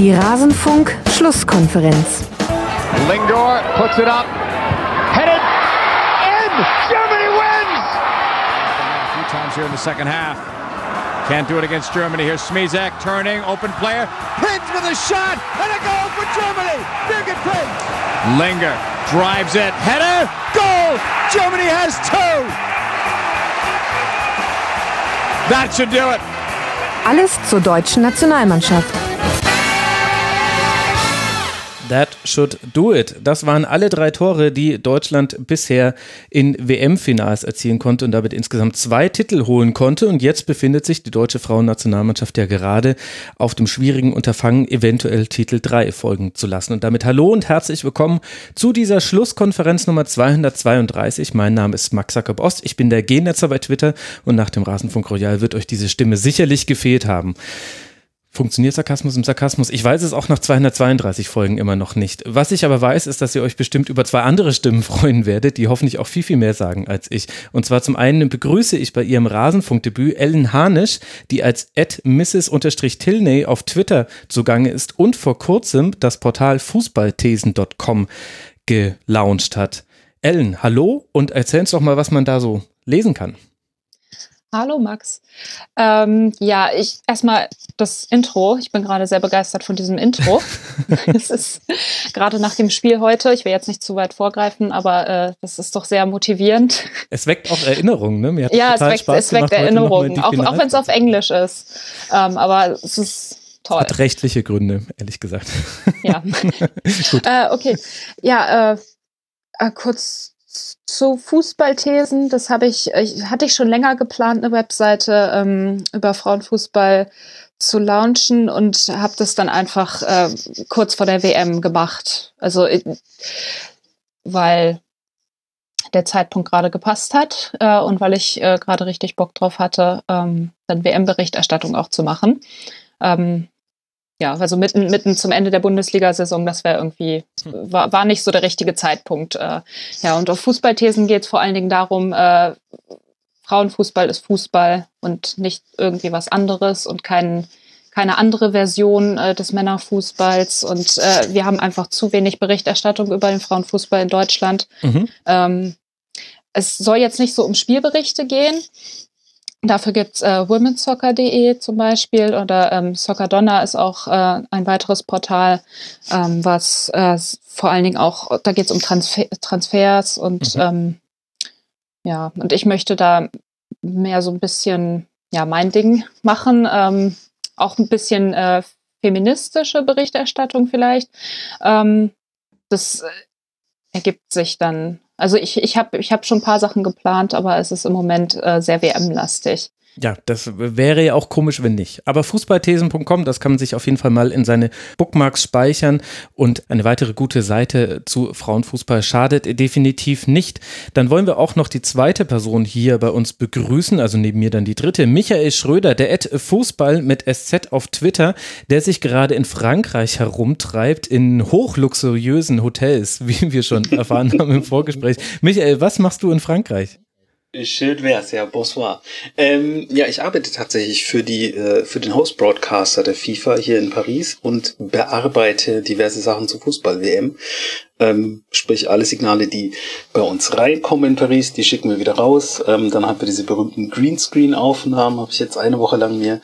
Die Rasenfunk-Schlusskonferenz. Lingor puts it up. Headed in. Germany wins. A few times here in the second half. Can't do it against Germany. Here's Smizek turning, open player. Prince with a shot and a goal for Germany. Birgit Prince. Linger drives it. Header. Goal. Germany has two. That should do it. Alles zur deutschen Nationalmannschaft. That should do it. Das waren alle drei Tore, die Deutschland bisher in WM-Finals erzielen konnte und damit insgesamt zwei Titel holen konnte. Und jetzt befindet sich die deutsche Frauennationalmannschaft ja gerade auf dem schwierigen Unterfangen, eventuell Titel 3 folgen zu lassen. Und damit hallo und herzlich willkommen zu dieser Schlusskonferenz Nummer 232. Mein Name ist Max Jakob Ost. Ich bin der G-Netzer bei Twitter und nach dem Rasenfunk Royal wird euch diese Stimme sicherlich gefehlt haben. Funktioniert Sarkasmus im Sarkasmus? Ich weiß es auch nach 232 Folgen immer noch nicht. Was ich aber weiß, ist, dass ihr euch bestimmt über zwei andere Stimmen freuen werdet, die hoffentlich auch viel, viel mehr sagen als ich. Und zwar zum einen begrüße ich bei ihrem Rasenfunkdebüt Ellen Hanisch, die als at Mrs-Tilney auf Twitter zugange ist und vor kurzem das Portal fußballthesen.com gelauncht hat. Ellen, hallo und erzähl uns doch mal, was man da so lesen kann. Hallo Max. Ähm, ja, ich erstmal das Intro. Ich bin gerade sehr begeistert von diesem Intro. es ist gerade nach dem Spiel heute. Ich will jetzt nicht zu weit vorgreifen, aber äh, das ist doch sehr motivierend. Es weckt auch Erinnerungen, ne? Mir hat ja, es weckt, Spaß es weckt Erinnerungen, auch, auch wenn es auf Englisch ist. Ähm, aber es ist toll. Hat rechtliche Gründe, ehrlich gesagt. Ja. äh, okay. Ja, äh, äh kurz zu Fußballthesen, das habe ich, ich, hatte ich schon länger geplant, eine Webseite ähm, über Frauenfußball zu launchen und habe das dann einfach äh, kurz vor der WM gemacht. Also weil der Zeitpunkt gerade gepasst hat äh, und weil ich äh, gerade richtig Bock drauf hatte, ähm, dann WM-Berichterstattung auch zu machen. Ähm, ja, also mitten, mitten zum Ende der Bundesliga-Saison, das wäre irgendwie, hm. war, war nicht so der richtige Zeitpunkt. Äh, ja, und auf Fußballthesen geht es vor allen Dingen darum, äh, Frauenfußball ist Fußball und nicht irgendwie was anderes und kein, keine andere Version äh, des Männerfußballs. Und äh, wir haben einfach zu wenig Berichterstattung über den Frauenfußball in Deutschland. Mhm. Ähm, es soll jetzt nicht so um Spielberichte gehen, Dafür gibt's äh, womensoccer.de zum Beispiel oder ähm, Soccerdonna ist auch äh, ein weiteres Portal, ähm, was äh, vor allen Dingen auch, da geht's um Transfer Transfers und mhm. ähm, ja, und ich möchte da mehr so ein bisschen ja mein Ding machen, ähm, auch ein bisschen äh, feministische Berichterstattung vielleicht. Ähm, das ergibt sich dann also ich, ich habe ich hab schon ein paar Sachen geplant, aber es ist im Moment äh, sehr WM-lastig. Ja, das wäre ja auch komisch, wenn nicht. Aber fußballthesen.com, das kann man sich auf jeden Fall mal in seine Bookmarks speichern und eine weitere gute Seite zu Frauenfußball schadet definitiv nicht. Dann wollen wir auch noch die zweite Person hier bei uns begrüßen, also neben mir dann die dritte, Michael Schröder, der Ad Fußball mit SZ auf Twitter, der sich gerade in Frankreich herumtreibt, in hochluxuriösen Hotels, wie wir schon erfahren haben im Vorgespräch. Michael, was machst du in Frankreich? Schön wär's, ja, bonsoir. Ähm, ja, ich arbeite tatsächlich für die, äh, für den Host-Broadcaster der FIFA hier in Paris und bearbeite diverse Sachen zur Fußball-WM. Ähm, sprich, alle Signale, die bei uns reinkommen in Paris, die schicken wir wieder raus. Ähm, dann haben wir diese berühmten Greenscreen-Aufnahmen, habe ich jetzt eine Woche lang mir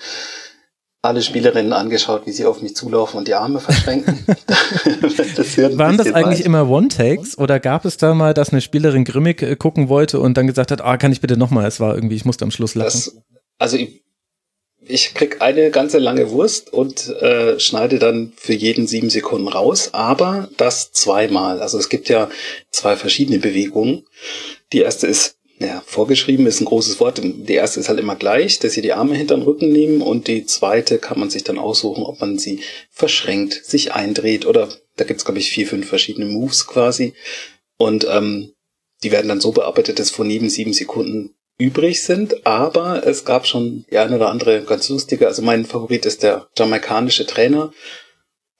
alle Spielerinnen angeschaut, wie sie auf mich zulaufen und die Arme verschränken. das Waren das eigentlich weit. immer One-Takes oder gab es da mal, dass eine Spielerin grimmig äh, gucken wollte und dann gesagt hat, ah, kann ich bitte nochmal? Es war irgendwie, ich musste am Schluss lachen. Das, also ich, ich krieg eine ganze lange Wurst und äh, schneide dann für jeden sieben Sekunden raus, aber das zweimal. Also es gibt ja zwei verschiedene Bewegungen. Die erste ist ja, vorgeschrieben ist ein großes Wort. Die erste ist halt immer gleich, dass sie die Arme hinter den Rücken nehmen und die zweite kann man sich dann aussuchen, ob man sie verschränkt, sich eindreht oder da gibt's glaube ich vier, fünf verschiedene Moves quasi und ähm, die werden dann so bearbeitet, dass von jedem sieben Sekunden übrig sind, aber es gab schon die eine oder andere ganz lustige. Also mein Favorit ist der jamaikanische Trainer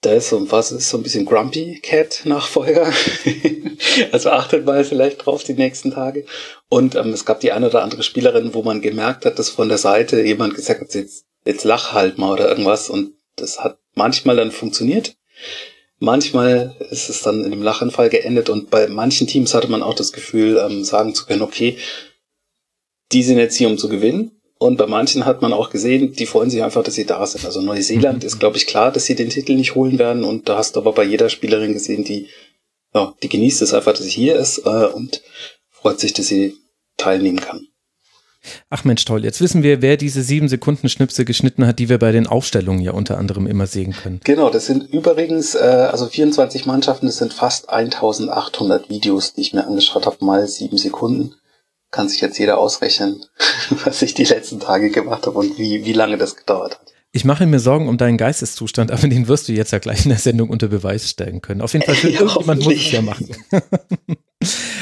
da ist so, was ist so ein bisschen Grumpy Cat Nachfolger. also achtet mal vielleicht drauf die nächsten Tage. Und ähm, es gab die eine oder andere Spielerin, wo man gemerkt hat, dass von der Seite jemand gesagt hat, jetzt, jetzt lach halt mal oder irgendwas. Und das hat manchmal dann funktioniert. Manchmal ist es dann in einem Lachanfall geendet und bei manchen Teams hatte man auch das Gefühl, ähm, sagen zu können, okay, die sind jetzt hier, um zu gewinnen. Und bei manchen hat man auch gesehen, die freuen sich einfach, dass sie da sind. Also Neuseeland mhm. ist, glaube ich, klar, dass sie den Titel nicht holen werden. Und da hast du aber bei jeder Spielerin gesehen, die, ja, die genießt es einfach, dass sie hier ist äh, und freut sich, dass sie teilnehmen kann. Ach Mensch, toll. Jetzt wissen wir, wer diese sieben Sekunden Schnipse geschnitten hat, die wir bei den Aufstellungen ja unter anderem immer sehen können. Genau, das sind übrigens, äh, also 24 Mannschaften, das sind fast 1800 Videos, die ich mir angeschaut habe, mal sieben Sekunden. Kann sich jetzt jeder ausrechnen, was ich die letzten Tage gemacht habe und wie, wie lange das gedauert hat. Ich mache mir Sorgen um deinen Geisteszustand, aber den wirst du jetzt ja gleich in der Sendung unter Beweis stellen können. Auf jeden Fall, für irgendjemand muss es ja machen.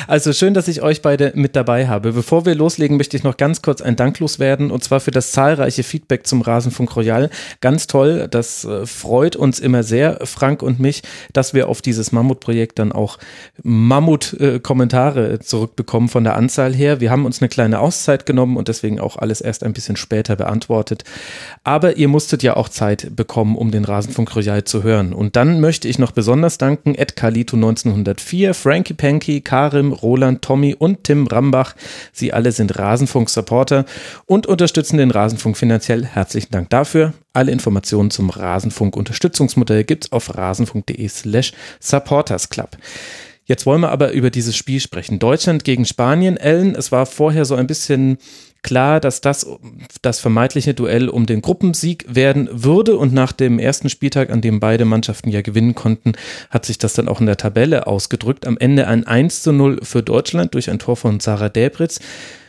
Also schön, dass ich euch beide mit dabei habe. Bevor wir loslegen, möchte ich noch ganz kurz ein Dank loswerden und zwar für das zahlreiche Feedback zum Rasenfunk Royal. Ganz toll, das äh, freut uns immer sehr, Frank und mich, dass wir auf dieses Mammutprojekt dann auch Mammut-Kommentare zurückbekommen von der Anzahl her. Wir haben uns eine kleine Auszeit genommen und deswegen auch alles erst ein bisschen später beantwortet. Aber ihr musstet ja auch Zeit bekommen, um den Rasenfunk Royal zu hören. Und dann möchte ich noch besonders danken Ed Kalito 1904, Frankie Panky, Karim, Roland, Tommy und Tim Rambach. Sie alle sind Rasenfunk-Supporter und unterstützen den Rasenfunk finanziell. Herzlichen Dank dafür. Alle Informationen zum Rasenfunk-Unterstützungsmodell gibt's auf rasenfunk.de slash supportersclub. Jetzt wollen wir aber über dieses Spiel sprechen. Deutschland gegen Spanien. Ellen, es war vorher so ein bisschen klar, dass das das vermeintliche Duell um den Gruppensieg werden würde. Und nach dem ersten Spieltag, an dem beide Mannschaften ja gewinnen konnten, hat sich das dann auch in der Tabelle ausgedrückt. Am Ende ein 1 zu 0 für Deutschland durch ein Tor von Sarah Däbritz.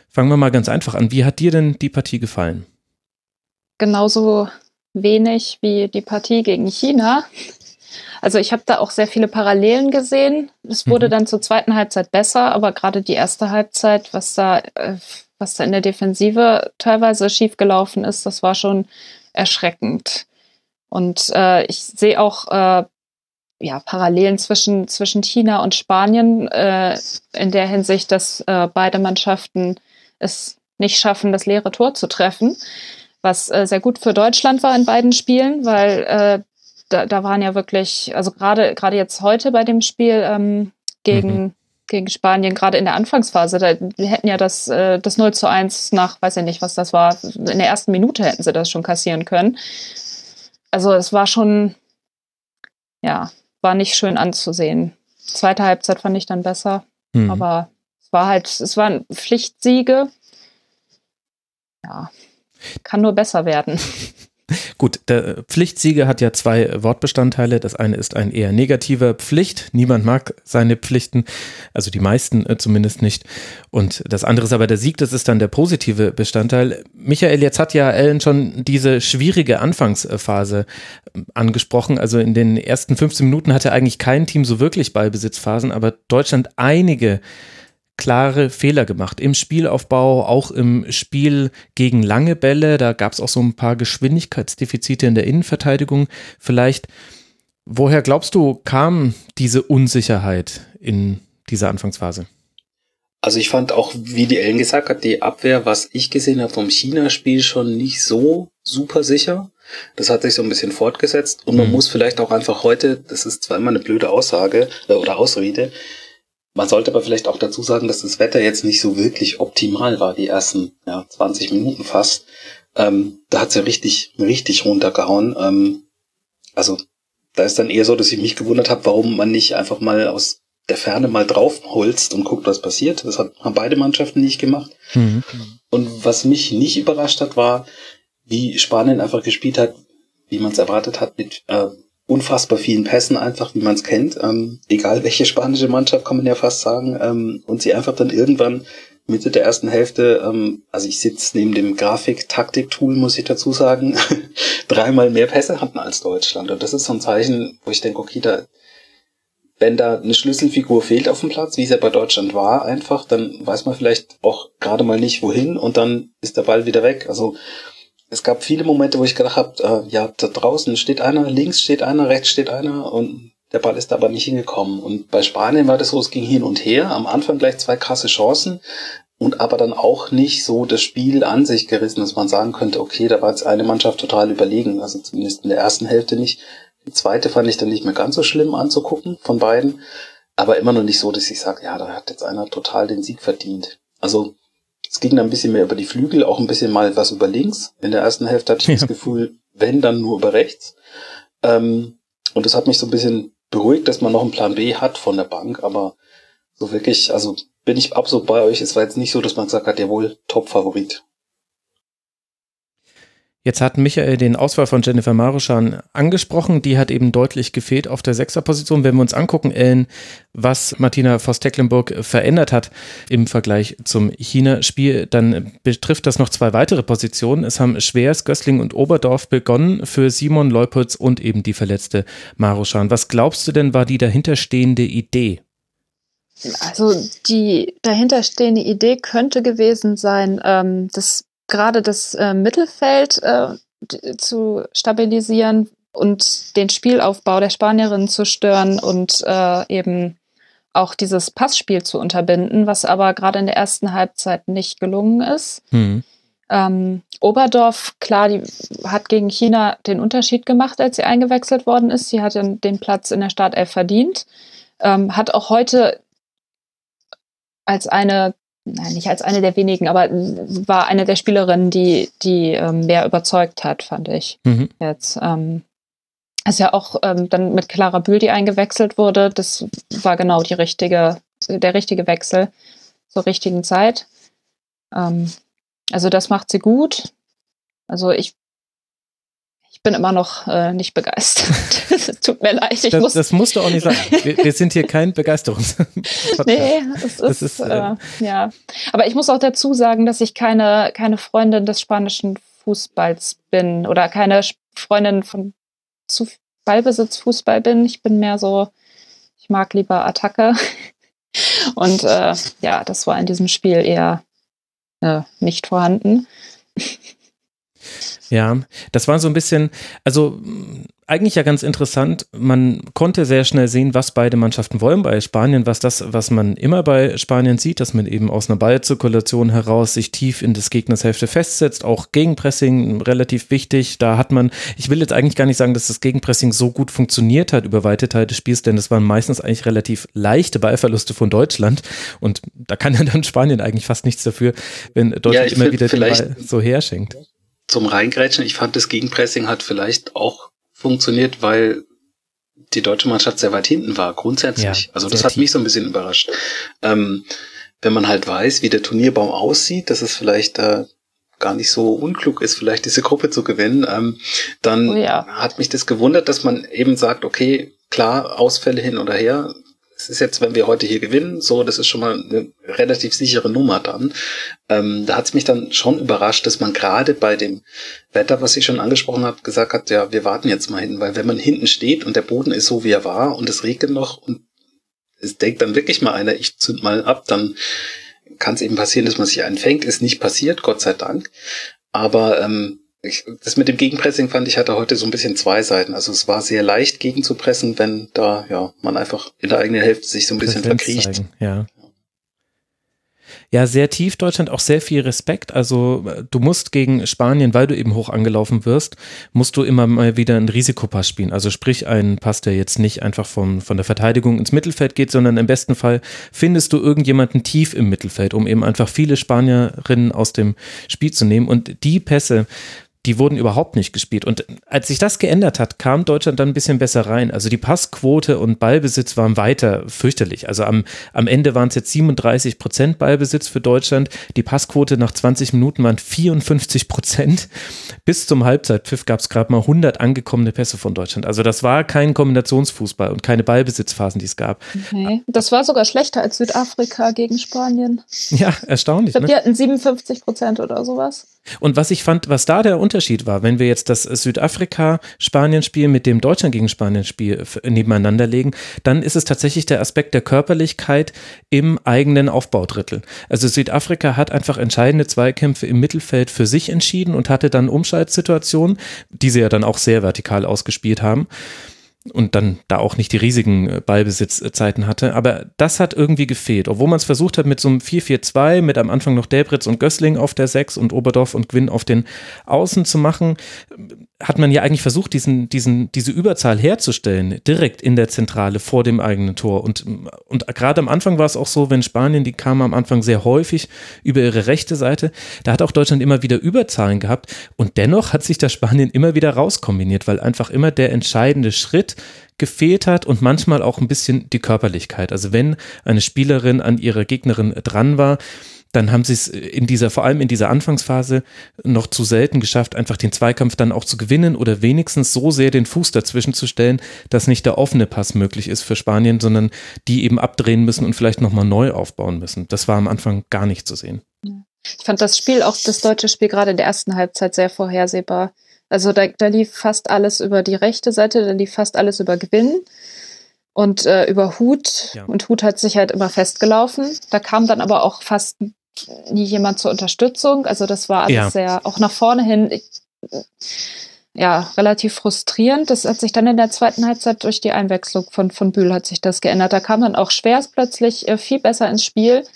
Fangen wir mal ganz einfach an. Wie hat dir denn die Partie gefallen? Genauso wenig wie die Partie gegen China. Also ich habe da auch sehr viele Parallelen gesehen. Es wurde mhm. dann zur zweiten Halbzeit besser, aber gerade die erste Halbzeit, was da äh, was da in der Defensive teilweise schiefgelaufen ist, das war schon erschreckend. Und äh, ich sehe auch äh, ja, Parallelen zwischen, zwischen China und Spanien äh, in der Hinsicht, dass äh, beide Mannschaften es nicht schaffen, das leere Tor zu treffen, was äh, sehr gut für Deutschland war in beiden Spielen, weil äh, da, da waren ja wirklich, also gerade gerade jetzt heute bei dem Spiel ähm, gegen mhm gegen Spanien, gerade in der Anfangsphase. Da, wir hätten ja das, äh, das 0 zu 1 nach, weiß ich nicht, was das war, in der ersten Minute hätten sie das schon kassieren können. Also es war schon, ja, war nicht schön anzusehen. Zweite Halbzeit fand ich dann besser, mhm. aber es war halt, es waren Pflichtsiege. Ja, kann nur besser werden. Gut, der Pflichtsieger hat ja zwei Wortbestandteile. Das eine ist ein eher negativer Pflicht. Niemand mag seine Pflichten, also die meisten äh, zumindest nicht. Und das andere ist aber der Sieg, das ist dann der positive Bestandteil. Michael, jetzt hat ja Ellen schon diese schwierige Anfangsphase äh, angesprochen. Also in den ersten 15 Minuten hatte eigentlich kein Team so wirklich Ballbesitzphasen, aber Deutschland einige klare Fehler gemacht. Im Spielaufbau, auch im Spiel gegen lange Bälle. Da gab es auch so ein paar Geschwindigkeitsdefizite in der Innenverteidigung. Vielleicht, woher glaubst du, kam diese Unsicherheit in dieser Anfangsphase? Also ich fand auch, wie die Ellen gesagt hat, die Abwehr, was ich gesehen habe vom China-Spiel, schon nicht so super sicher. Das hat sich so ein bisschen fortgesetzt und man mhm. muss vielleicht auch einfach heute, das ist zwar immer eine blöde Aussage äh, oder Ausrede, man sollte aber vielleicht auch dazu sagen, dass das Wetter jetzt nicht so wirklich optimal war, die ersten ja, 20 Minuten fast. Ähm, da hat's ja richtig, richtig runtergehauen. Ähm, also da ist dann eher so, dass ich mich gewundert habe, warum man nicht einfach mal aus der Ferne mal draufholzt und guckt, was passiert. Das hat, haben beide Mannschaften nicht gemacht. Mhm. Und was mich nicht überrascht hat, war, wie Spanien einfach gespielt hat, wie man es erwartet hat, mit äh, unfassbar vielen Pässen einfach, wie man es kennt. Ähm, egal welche spanische Mannschaft, kann man ja fast sagen. Ähm, und sie einfach dann irgendwann Mitte der ersten Hälfte, ähm, also ich sitze neben dem Grafik-Taktik-Tool, muss ich dazu sagen, dreimal mehr Pässe hatten als Deutschland. Und das ist so ein Zeichen, wo ich denke, okay, da, wenn da eine Schlüsselfigur fehlt auf dem Platz, wie es ja bei Deutschland war, einfach, dann weiß man vielleicht auch gerade mal nicht wohin und dann ist der Ball wieder weg. Also es gab viele Momente, wo ich gedacht habe, äh, ja, da draußen steht einer, links steht einer, rechts steht einer und der Ball ist aber nicht hingekommen. Und bei Spanien war das so, es ging hin und her. Am Anfang gleich zwei krasse Chancen. und aber dann auch nicht so das Spiel an sich gerissen, dass man sagen könnte, okay, da war jetzt eine Mannschaft total überlegen, also zumindest in der ersten Hälfte nicht. Die zweite fand ich dann nicht mehr ganz so schlimm anzugucken von beiden, aber immer noch nicht so, dass ich sage, ja, da hat jetzt einer total den Sieg verdient. Also es ging dann ein bisschen mehr über die Flügel, auch ein bisschen mal was über links. In der ersten Hälfte hatte ich ja. das Gefühl, wenn, dann nur über rechts. Ähm, und das hat mich so ein bisschen beruhigt, dass man noch einen Plan B hat von der Bank, aber so wirklich, also bin ich absolut bei euch. Es war jetzt nicht so, dass man gesagt hat, jawohl, Top-Favorit. Jetzt hat Michael den Auswahl von Jennifer Maruschan angesprochen. Die hat eben deutlich gefehlt auf der Sechserposition. Wenn wir uns angucken, Ellen, was Martina Voss-Tecklenburg verändert hat im Vergleich zum China-Spiel, dann betrifft das noch zwei weitere Positionen. Es haben Schwers, Gößling und Oberdorf begonnen für Simon Leupolz und eben die verletzte Maruschan. Was glaubst du denn, war die dahinterstehende Idee? Also die dahinterstehende Idee könnte gewesen sein, ähm, das gerade das äh, Mittelfeld äh, zu stabilisieren und den Spielaufbau der Spanierinnen zu stören und äh, eben auch dieses Passspiel zu unterbinden, was aber gerade in der ersten Halbzeit nicht gelungen ist. Mhm. Ähm, Oberdorf, klar, die hat gegen China den Unterschied gemacht, als sie eingewechselt worden ist. Sie hat den Platz in der Startelf verdient. Ähm, hat auch heute als eine, nein, nicht als eine der wenigen, aber war eine der Spielerinnen, die, die ähm, mehr überzeugt hat, fand ich. Mhm. Jetzt. Ähm, ist ja auch ähm, dann mit Clara Bühl, die eingewechselt wurde. Das war genau die richtige, der richtige Wechsel zur richtigen Zeit. Ähm, also das macht sie gut. Also ich bin immer noch äh, nicht begeistert. Tut mir leid. Ich das, muss das musst du auch nicht sagen. Wir, wir sind hier kein Begeisterungs. nee, es ist, ist äh, äh, ja. Aber ich muss auch dazu sagen, dass ich keine, keine Freundin des spanischen Fußballs bin oder keine Freundin von zu Ballbesitzfußball bin. Ich bin mehr so, ich mag lieber Attacke. Und äh, ja, das war in diesem Spiel eher äh, nicht vorhanden. Ja, das war so ein bisschen, also eigentlich ja ganz interessant. Man konnte sehr schnell sehen, was beide Mannschaften wollen. Bei Spanien was das, was man immer bei Spanien sieht, dass man eben aus einer Ballzirkulation heraus sich tief in des Gegners Hälfte festsetzt. Auch Gegenpressing relativ wichtig. Da hat man, ich will jetzt eigentlich gar nicht sagen, dass das Gegenpressing so gut funktioniert hat über weite Teile des Spiels, denn es waren meistens eigentlich relativ leichte Ballverluste von Deutschland. Und da kann ja dann Spanien eigentlich fast nichts dafür, wenn Deutschland ja, immer wieder den Ball so herschenkt zum Reingrätschen. Ich fand, das Gegenpressing hat vielleicht auch funktioniert, weil die deutsche Mannschaft sehr weit hinten war, grundsätzlich. Ja, also das hat tief. mich so ein bisschen überrascht. Ähm, wenn man halt weiß, wie der Turnierbaum aussieht, dass es vielleicht äh, gar nicht so unklug ist, vielleicht diese Gruppe zu gewinnen, ähm, dann oh ja. hat mich das gewundert, dass man eben sagt, okay, klar, Ausfälle hin oder her, es ist jetzt, wenn wir heute hier gewinnen, so, das ist schon mal eine relativ sichere Nummer dann. Ähm, da hat es mich dann schon überrascht, dass man gerade bei dem Wetter, was ich schon angesprochen habe, gesagt hat, ja, wir warten jetzt mal hin, weil wenn man hinten steht und der Boden ist so, wie er war und es regnet noch und es denkt dann wirklich mal einer, ich zünd mal ab, dann kann es eben passieren, dass man sich einfängt. Ist nicht passiert, Gott sei Dank. Aber ähm, ich, das mit dem Gegenpressing fand ich hatte heute so ein bisschen zwei Seiten. Also es war sehr leicht gegenzupressen, wenn da ja man einfach in der eigenen Hälfte sich so ein bisschen Präsenz verkriecht. Zeigen, ja. Ja, sehr tief Deutschland, auch sehr viel Respekt. Also du musst gegen Spanien, weil du eben hoch angelaufen wirst, musst du immer mal wieder einen Risikopass spielen. Also sprich einen Pass, der jetzt nicht einfach vom, von der Verteidigung ins Mittelfeld geht, sondern im besten Fall findest du irgendjemanden tief im Mittelfeld, um eben einfach viele Spanierinnen aus dem Spiel zu nehmen. Und die Pässe, die wurden überhaupt nicht gespielt. Und als sich das geändert hat, kam Deutschland dann ein bisschen besser rein. Also die Passquote und Ballbesitz waren weiter fürchterlich. Also am, am Ende waren es jetzt 37 Prozent Ballbesitz für Deutschland. Die Passquote nach 20 Minuten waren 54 Prozent. Bis zum Halbzeitpfiff gab es gerade mal 100 angekommene Pässe von Deutschland. Also das war kein Kombinationsfußball und keine Ballbesitzphasen, die es gab. Okay. Das war sogar schlechter als Südafrika gegen Spanien. Ja, erstaunlich. Ich glaube, ne? die hatten 57 Prozent oder sowas. Und was ich fand, was da der Unterschied war, wenn wir jetzt das Südafrika-Spanien-Spiel mit dem Deutschland gegen Spanien-Spiel nebeneinander legen, dann ist es tatsächlich der Aspekt der Körperlichkeit im eigenen Aufbaudrittel. Also Südafrika hat einfach entscheidende Zweikämpfe im Mittelfeld für sich entschieden und hatte dann Umschaltsituationen, die sie ja dann auch sehr vertikal ausgespielt haben. Und dann da auch nicht die riesigen äh, Ballbesitzzeiten hatte. Aber das hat irgendwie gefehlt. Obwohl man es versucht hat mit so einem 4-4-2, mit am Anfang noch Delbritz und Gößling auf der 6 und Oberdorf und Gwyn auf den Außen zu machen, hat man ja eigentlich versucht, diesen, diesen, diese Überzahl herzustellen, direkt in der Zentrale vor dem eigenen Tor. Und, und gerade am Anfang war es auch so, wenn Spanien, die kamen am Anfang sehr häufig über ihre rechte Seite, da hat auch Deutschland immer wieder Überzahlen gehabt. Und dennoch hat sich das Spanien immer wieder rauskombiniert, weil einfach immer der entscheidende Schritt gefehlt hat und manchmal auch ein bisschen die Körperlichkeit. Also wenn eine Spielerin an ihrer Gegnerin dran war, dann haben sie es in dieser, vor allem in dieser Anfangsphase noch zu selten geschafft, einfach den Zweikampf dann auch zu gewinnen oder wenigstens so sehr den Fuß dazwischen zu stellen, dass nicht der offene Pass möglich ist für Spanien, sondern die eben abdrehen müssen und vielleicht nochmal neu aufbauen müssen. Das war am Anfang gar nicht zu sehen. Ich fand das Spiel, auch das deutsche Spiel gerade in der ersten Halbzeit sehr vorhersehbar. Also da, da lief fast alles über die rechte Seite, da lief fast alles über Gewinn und äh, über Hut. Ja. Und Hut hat sich halt immer festgelaufen. Da kam dann aber auch fast nie jemand zur Unterstützung. Also das war alles ja. sehr, auch nach vorne hin, ja, relativ frustrierend. Das hat sich dann in der zweiten Halbzeit durch die Einwechslung von, von Bühl hat sich das geändert. Da kam dann auch Schwers plötzlich äh, viel besser ins Spiel.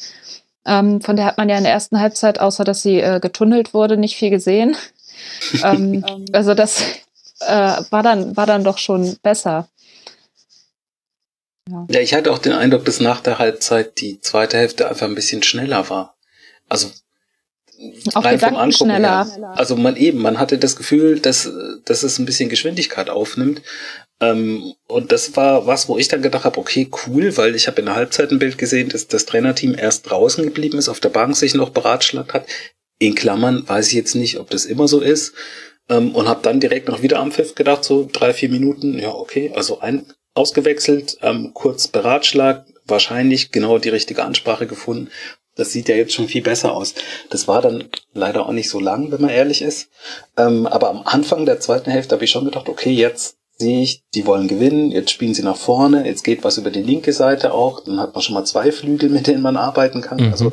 Ähm, von der hat man ja in der ersten Halbzeit, außer dass sie äh, getunnelt wurde, nicht viel gesehen. ähm, also das äh, war dann, war dann doch schon besser. Ja. ja, ich hatte auch den Eindruck, dass nach der Halbzeit die zweite Hälfte einfach ein bisschen schneller war. Also auch rein vom Angucken schneller. Her. Also man eben, man hatte das Gefühl, dass, dass es ein bisschen Geschwindigkeit aufnimmt. Ähm, und das war was, wo ich dann gedacht habe, okay, cool, weil ich habe in der Halbzeit ein Bild gesehen, dass das Trainerteam erst draußen geblieben ist, auf der Bank sich noch beratschlagt hat. In Klammern weiß ich jetzt nicht, ob das immer so ist. Ähm, und habe dann direkt noch wieder am Pfiff gedacht, so drei, vier Minuten, ja, okay, also ein ausgewechselt, ähm, kurz beratschlagt, wahrscheinlich genau die richtige Ansprache gefunden das sieht ja jetzt schon viel besser aus. Das war dann leider auch nicht so lang, wenn man ehrlich ist. Ähm, aber am Anfang der zweiten Hälfte habe ich schon gedacht, okay, jetzt sehe ich, die wollen gewinnen, jetzt spielen sie nach vorne, jetzt geht was über die linke Seite auch, dann hat man schon mal zwei Flügel, mit denen man arbeiten kann. Mhm. Also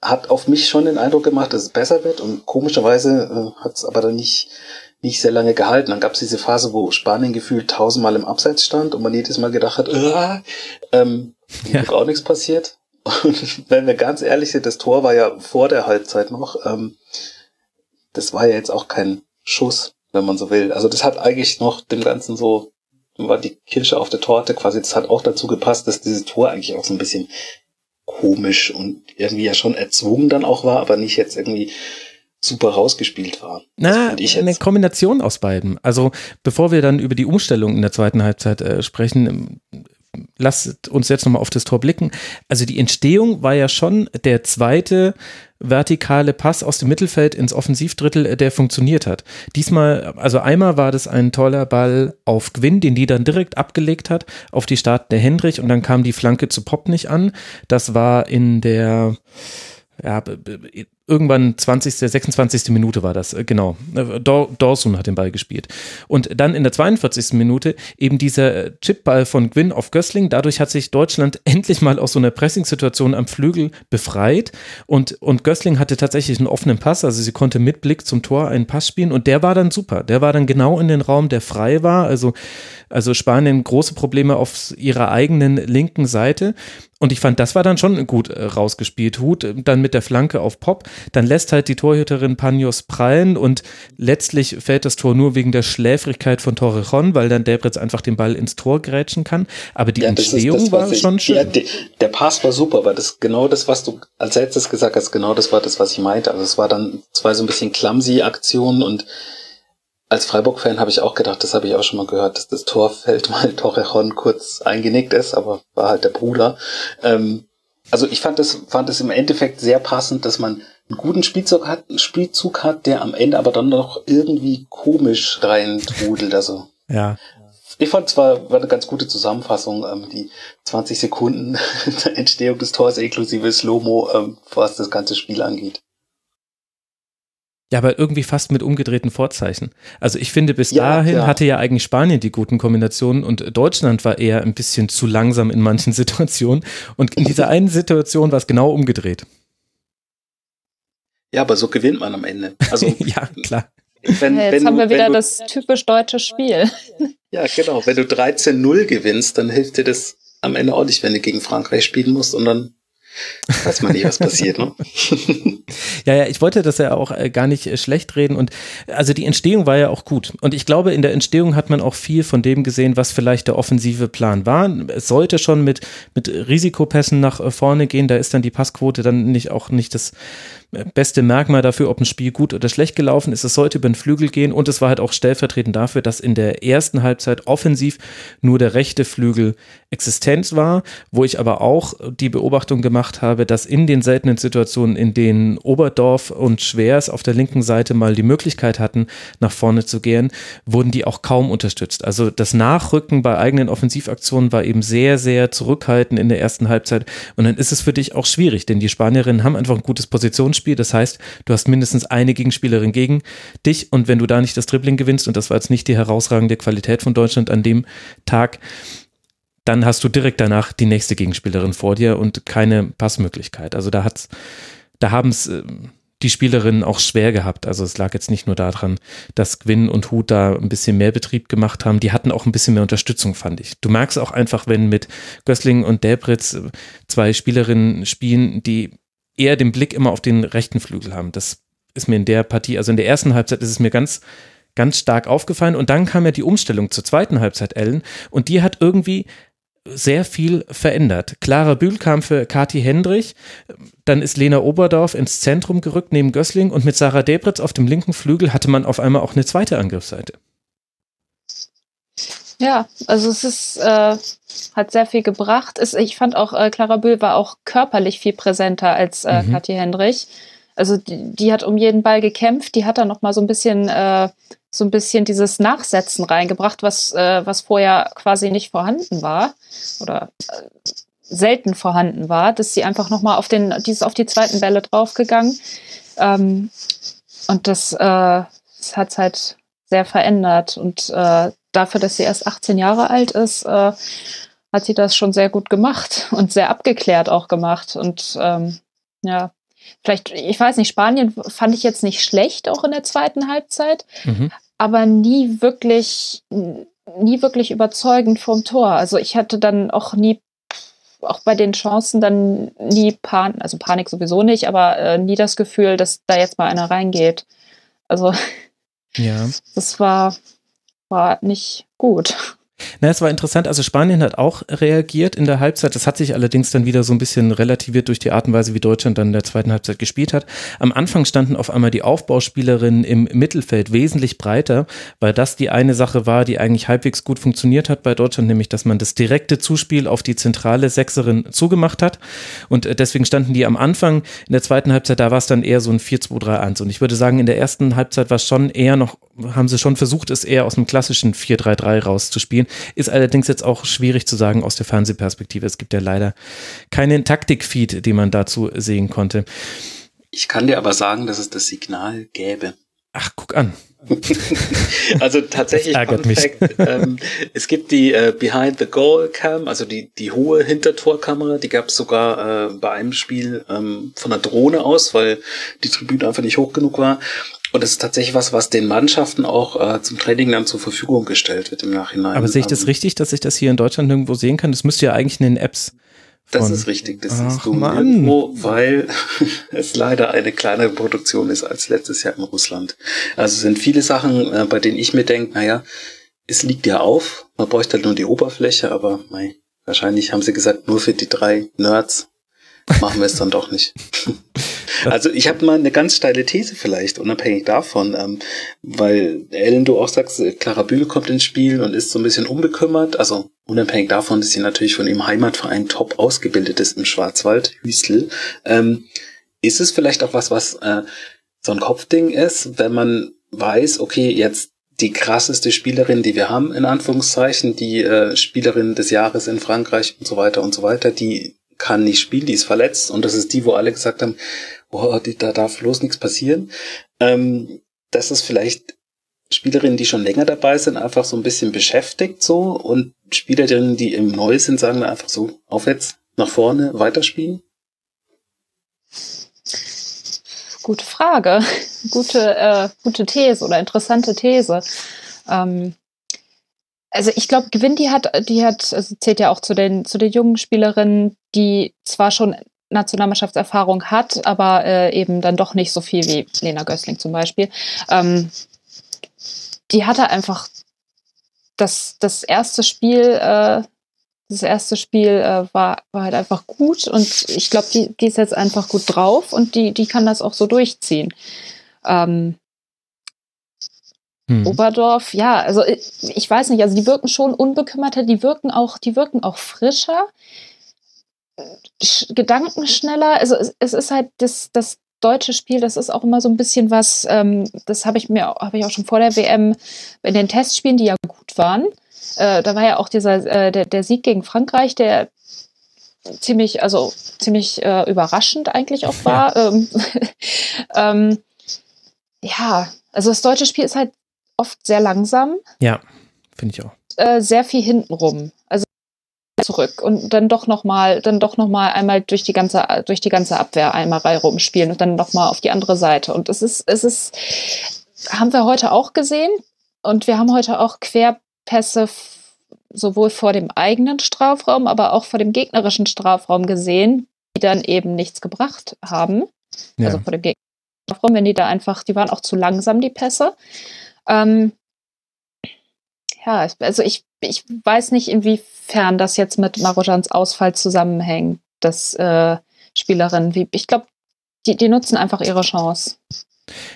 hat auf mich schon den Eindruck gemacht, dass es besser wird und komischerweise äh, hat es aber dann nicht nicht sehr lange gehalten. Dann gab es diese Phase, wo Spanien gefühlt tausendmal im Abseits stand und man jedes Mal gedacht hat, äh, ähm, ja. auch nichts passiert. Und wenn wir ganz ehrlich sind, das Tor war ja vor der Halbzeit noch. Ähm, das war ja jetzt auch kein Schuss, wenn man so will. Also das hat eigentlich noch dem Ganzen so, war die Kirsche auf der Torte quasi. Das hat auch dazu gepasst, dass dieses Tor eigentlich auch so ein bisschen komisch und irgendwie ja schon erzwungen dann auch war, aber nicht jetzt irgendwie super rausgespielt war. Na, eine Kombination aus beiden. Also bevor wir dann über die Umstellung in der zweiten Halbzeit äh, sprechen, lasst uns jetzt nochmal auf das Tor blicken. Also die Entstehung war ja schon der zweite vertikale Pass aus dem Mittelfeld ins Offensivdrittel, der funktioniert hat. Diesmal, also einmal war das ein toller Ball auf Gwyn, den die dann direkt abgelegt hat, auf die Start der Hendrich und dann kam die Flanke zu Pop nicht an. Das war in der ja, irgendwann 20., 26. Minute war das, äh, genau. Äh, Dawson hat den Ball gespielt. Und dann in der 42. Minute eben dieser äh, Chipball von Gwyn auf Gößling. Dadurch hat sich Deutschland endlich mal aus so einer Pressing-Situation am Flügel befreit. Und, und Gößling hatte tatsächlich einen offenen Pass, also sie konnte mit Blick zum Tor einen Pass spielen und der war dann super. Der war dann genau in den Raum, der frei war. Also, also Spanien große Probleme auf ihrer eigenen linken Seite. Und ich fand, das war dann schon gut rausgespielt. Hut dann mit der Flanke auf Pop. Dann lässt halt die Torhüterin Panos prallen und letztlich fällt das Tor nur wegen der Schläfrigkeit von Torrejon, weil dann Debritz einfach den Ball ins Tor grätschen kann. Aber die ja, Entstehung das, war ich, schon schön. Ja, die, der Pass war super, aber das genau das, was du als letztes gesagt hast, genau das war das, was ich meinte. Also es war dann zwei so ein bisschen clumsy Aktionen und als Freiburg-Fan habe ich auch gedacht, das habe ich auch schon mal gehört, dass das Tor fällt, weil Torrejon kurz eingenickt ist, aber war halt der Bruder. Ähm, also ich fand es fand es im Endeffekt sehr passend, dass man einen guten Spielzug hat, Spielzug hat, der am Ende aber dann noch irgendwie komisch rein trudelt. Also ja. Ich fand zwar war eine ganz gute Zusammenfassung, ähm, die 20 Sekunden der Entstehung des Tors inklusive Slow-Mo, ähm, was das ganze Spiel angeht. Ja, aber irgendwie fast mit umgedrehten Vorzeichen. Also ich finde, bis ja, dahin ja. hatte ja eigentlich Spanien die guten Kombinationen und Deutschland war eher ein bisschen zu langsam in manchen Situationen. Und in dieser einen Situation war es genau umgedreht. Ja, aber so gewinnt man am Ende. Also ja, klar. wenn, ja, jetzt wenn haben du, wir wieder du, das typisch deutsche Spiel. Ja, genau. Wenn du 13-0 gewinnst, dann hilft dir das am Ende auch nicht, wenn du gegen Frankreich spielen musst und dann weiß man nicht, was passiert, ne? ja, ja, ich wollte das ja auch äh, gar nicht äh, schlecht reden und also die Entstehung war ja auch gut und ich glaube, in der Entstehung hat man auch viel von dem gesehen, was vielleicht der offensive Plan war. Es sollte schon mit, mit Risikopässen nach äh, vorne gehen, da ist dann die Passquote dann nicht auch nicht das beste Merkmal dafür, ob ein Spiel gut oder schlecht gelaufen ist. Es sollte über den Flügel gehen und es war halt auch stellvertretend dafür, dass in der ersten Halbzeit offensiv nur der rechte Flügel existent war, wo ich aber auch die Beobachtung gemacht habe, dass in den seltenen Situationen, in denen Oberdorf und Schwers auf der linken Seite mal die Möglichkeit hatten, nach vorne zu gehen, wurden die auch kaum unterstützt. Also das Nachrücken bei eigenen Offensivaktionen war eben sehr, sehr zurückhaltend in der ersten Halbzeit und dann ist es für dich auch schwierig, denn die Spanierinnen haben einfach ein gutes Positionsspiel Spiel. Das heißt, du hast mindestens eine Gegenspielerin gegen dich und wenn du da nicht das Dribbling gewinnst, und das war jetzt nicht die herausragende Qualität von Deutschland an dem Tag, dann hast du direkt danach die nächste Gegenspielerin vor dir und keine Passmöglichkeit. Also da hat's, da haben es äh, die Spielerinnen auch schwer gehabt. Also es lag jetzt nicht nur daran, dass Gwyn und Hut da ein bisschen mehr Betrieb gemacht haben. Die hatten auch ein bisschen mehr Unterstützung, fand ich. Du merkst auch einfach, wenn mit Gößling und Delbritz äh, zwei Spielerinnen spielen, die eher den Blick immer auf den rechten Flügel haben. Das ist mir in der Partie, also in der ersten Halbzeit ist es mir ganz, ganz stark aufgefallen. Und dann kam ja die Umstellung zur zweiten Halbzeit, Ellen, und die hat irgendwie sehr viel verändert. Clara Bühl kam für Kati Hendrich, dann ist Lena Oberdorf ins Zentrum gerückt neben Gößling und mit Sarah Debritz auf dem linken Flügel hatte man auf einmal auch eine zweite Angriffsseite. Ja, also es ist, äh, hat sehr viel gebracht. Ist, ich fand auch, äh, Clara Bühl war auch körperlich viel präsenter als äh, mhm. Kathi Hendrich. Also die, die, hat um jeden Ball gekämpft, die hat da noch mal so ein bisschen, äh, so ein bisschen dieses Nachsetzen reingebracht, was, äh, was vorher quasi nicht vorhanden war oder äh, selten vorhanden war, dass sie einfach noch mal auf den, dieses auf die zweiten Bälle draufgegangen. Ähm, und das, äh, das hat halt sehr verändert und äh, dafür, dass sie erst 18 Jahre alt ist, äh, hat sie das schon sehr gut gemacht und sehr abgeklärt auch gemacht. Und ähm, ja, vielleicht, ich weiß nicht, Spanien fand ich jetzt nicht schlecht, auch in der zweiten Halbzeit, mhm. aber nie wirklich, nie wirklich überzeugend vom Tor. Also ich hatte dann auch nie auch bei den Chancen dann nie Panik, also Panik sowieso nicht, aber äh, nie das Gefühl, dass da jetzt mal einer reingeht. Also ja. das war, war nicht gut. Na, es war interessant. Also Spanien hat auch reagiert in der Halbzeit. Das hat sich allerdings dann wieder so ein bisschen relativiert durch die Art und Weise, wie Deutschland dann in der zweiten Halbzeit gespielt hat. Am Anfang standen auf einmal die Aufbauspielerinnen im Mittelfeld wesentlich breiter, weil das die eine Sache war, die eigentlich halbwegs gut funktioniert hat bei Deutschland, nämlich dass man das direkte Zuspiel auf die zentrale Sechserin zugemacht hat. Und äh, deswegen standen die am Anfang in der zweiten Halbzeit, da war es dann eher so ein 4-2-3-1. Und ich würde sagen, in der ersten Halbzeit war es schon eher noch, haben sie schon versucht, es eher aus dem klassischen 4-3-3 rauszuspielen. Ist allerdings jetzt auch schwierig zu sagen aus der Fernsehperspektive. Es gibt ja leider keinen Taktikfeed, den man dazu sehen konnte. Ich kann dir aber sagen, dass es das Signal gäbe. Ach, guck an. also tatsächlich, das ärgert mich. Fact, ähm, es gibt die äh, Behind the Goal Cam, also die, die hohe Hintertorkamera, die gab es sogar äh, bei einem Spiel ähm, von der Drohne aus, weil die Tribüne einfach nicht hoch genug war. Und das ist tatsächlich was, was den Mannschaften auch äh, zum Training dann zur Verfügung gestellt wird im Nachhinein. Aber sehe ich das ähm, richtig, dass ich das hier in Deutschland nirgendwo sehen kann? Das müsste ja eigentlich in den Apps. Von das ist richtig, das Ach, siehst du Mann. nirgendwo, weil es leider eine kleinere Produktion ist als letztes Jahr in Russland. Also sind viele Sachen, äh, bei denen ich mir denke, naja, es liegt ja auf, man bräuchte halt nur die Oberfläche, aber mei, wahrscheinlich haben sie gesagt, nur für die drei Nerds machen wir es dann doch nicht. also ich habe mal eine ganz steile These vielleicht, unabhängig davon, ähm, weil Ellen, du auch sagst, äh, Clara Bühl kommt ins Spiel und ist so ein bisschen unbekümmert, also unabhängig davon, dass sie natürlich von ihrem Heimatverein top ausgebildet ist im Schwarzwald, Hüstel, ähm, ist es vielleicht auch was, was äh, so ein Kopfding ist, wenn man weiß, okay, jetzt die krasseste Spielerin, die wir haben, in Anführungszeichen, die äh, Spielerin des Jahres in Frankreich und so weiter und so weiter, die kann nicht spielen, die ist verletzt. Und das ist die, wo alle gesagt haben, boah, da darf bloß nichts passieren. Ähm, das ist vielleicht Spielerinnen, die schon länger dabei sind, einfach so ein bisschen beschäftigt so und Spielerinnen, die im Neu sind, sagen dann einfach so, aufwärts, nach vorne, weiterspielen? Gute Frage. gute, äh, gute These oder interessante These. Ähm, also ich glaube, Gewinn, die hat, die hat, also zählt ja auch zu den, zu den jungen Spielerinnen, die zwar schon Nationalmannschaftserfahrung hat, aber äh, eben dann doch nicht so viel wie Lena Gößling zum Beispiel. Ähm, die hatte einfach das, das erste Spiel, äh, das erste Spiel äh, war, war halt einfach gut und ich glaube, die, die ist jetzt einfach gut drauf und die, die kann das auch so durchziehen. Ähm, hm. Oberdorf, ja, also ich, ich weiß nicht, also die wirken schon unbekümmerter, die wirken auch, die wirken auch frischer, Gedanken schneller. Also es, es ist halt das, das deutsche Spiel, das ist auch immer so ein bisschen was, ähm, das habe ich mir, habe ich auch schon vor der WM in den Testspielen, die ja gut waren. Äh, da war ja auch dieser, äh, der, der Sieg gegen Frankreich, der ziemlich, also ziemlich äh, überraschend eigentlich auch war. Ja. Ähm, ähm, ja, also das deutsche Spiel ist halt oft sehr langsam. Ja, finde ich auch. Äh, sehr viel hintenrum. Also zurück und dann doch noch mal, dann doch noch mal einmal durch die ganze durch die ganze Abwehr einmal rumspielen und dann noch mal auf die andere Seite und es ist es ist haben wir heute auch gesehen und wir haben heute auch Querpässe sowohl vor dem eigenen Strafraum, aber auch vor dem gegnerischen Strafraum gesehen, die dann eben nichts gebracht haben. Ja. Also vor dem gegnerischen Strafraum, wenn die da einfach, die waren auch zu langsam die Pässe. Ähm, ja, also ich, ich weiß nicht, inwiefern das jetzt mit Marojans Ausfall zusammenhängt, dass äh, Spielerinnen wie, ich glaube, die, die nutzen einfach ihre Chance.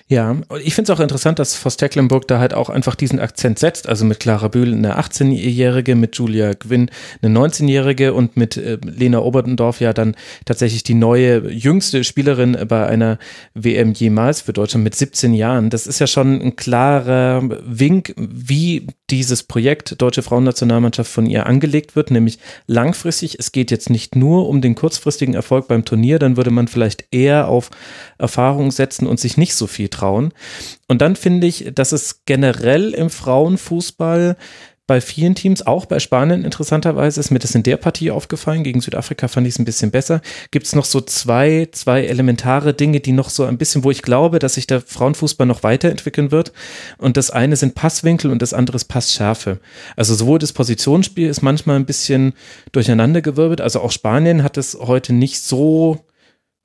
Ja, ich finde es auch interessant, dass Vos Tecklenburg da halt auch einfach diesen Akzent setzt. Also mit Clara Bühl eine 18-Jährige, mit Julia Gwynn eine 19-Jährige und mit äh, Lena Oberdendorf ja dann tatsächlich die neue, jüngste Spielerin bei einer WM jemals für Deutschland mit 17 Jahren. Das ist ja schon ein klarer Wink, wie dieses Projekt Deutsche Frauennationalmannschaft von ihr angelegt wird, nämlich langfristig. Es geht jetzt nicht nur um den kurzfristigen Erfolg beim Turnier, dann würde man vielleicht eher auf Erfahrung setzen und sich nicht so viel trauen. Und dann finde ich, dass es generell im Frauenfußball bei vielen Teams, auch bei Spanien interessanterweise, ist mir das in der Partie aufgefallen. Gegen Südafrika fand ich es ein bisschen besser. Gibt es noch so zwei, zwei elementare Dinge, die noch so ein bisschen, wo ich glaube, dass sich der Frauenfußball noch weiterentwickeln wird. Und das eine sind Passwinkel und das andere ist Passschärfe. Also sowohl das Positionsspiel ist manchmal ein bisschen durcheinandergewirbelt. Also auch Spanien hat es heute nicht so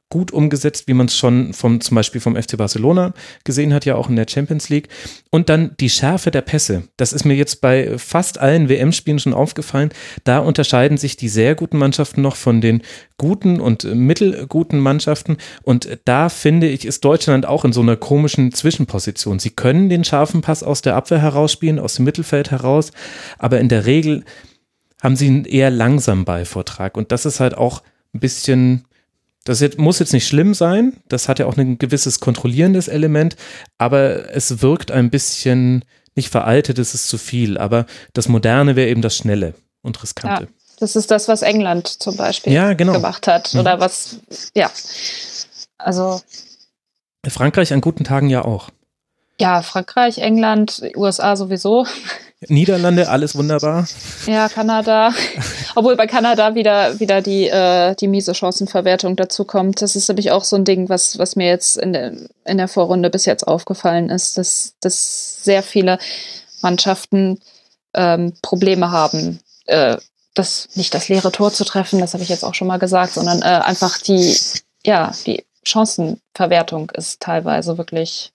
gut umgesetzt, wie man es schon vom, zum Beispiel vom FC Barcelona gesehen hat, ja auch in der Champions League. Und dann die Schärfe der Pässe. Das ist mir jetzt bei fast allen WM-Spielen schon aufgefallen. Da unterscheiden sich die sehr guten Mannschaften noch von den guten und mittelguten Mannschaften. Und da finde ich, ist Deutschland auch in so einer komischen Zwischenposition. Sie können den scharfen Pass aus der Abwehr herausspielen, aus dem Mittelfeld heraus, aber in der Regel haben sie einen eher langsamen Ballvortrag. Und das ist halt auch ein bisschen das jetzt, muss jetzt nicht schlimm sein, das hat ja auch ein gewisses kontrollierendes Element, aber es wirkt ein bisschen nicht veraltet, es ist zu viel, aber das Moderne wäre eben das Schnelle und Riskante. Ja, das ist das, was England zum Beispiel ja, genau. gemacht hat mhm. oder was, ja, also. Frankreich an guten Tagen ja auch. Ja, Frankreich, England, USA sowieso. Niederlande, alles wunderbar. Ja, Kanada. Obwohl bei Kanada wieder, wieder die, äh, die miese Chancenverwertung dazu kommt. Das ist nämlich auch so ein Ding, was, was mir jetzt in der, in der Vorrunde bis jetzt aufgefallen ist, dass, dass sehr viele Mannschaften ähm, Probleme haben, äh, das, nicht das leere Tor zu treffen, das habe ich jetzt auch schon mal gesagt, sondern äh, einfach die, ja, die Chancenverwertung ist teilweise wirklich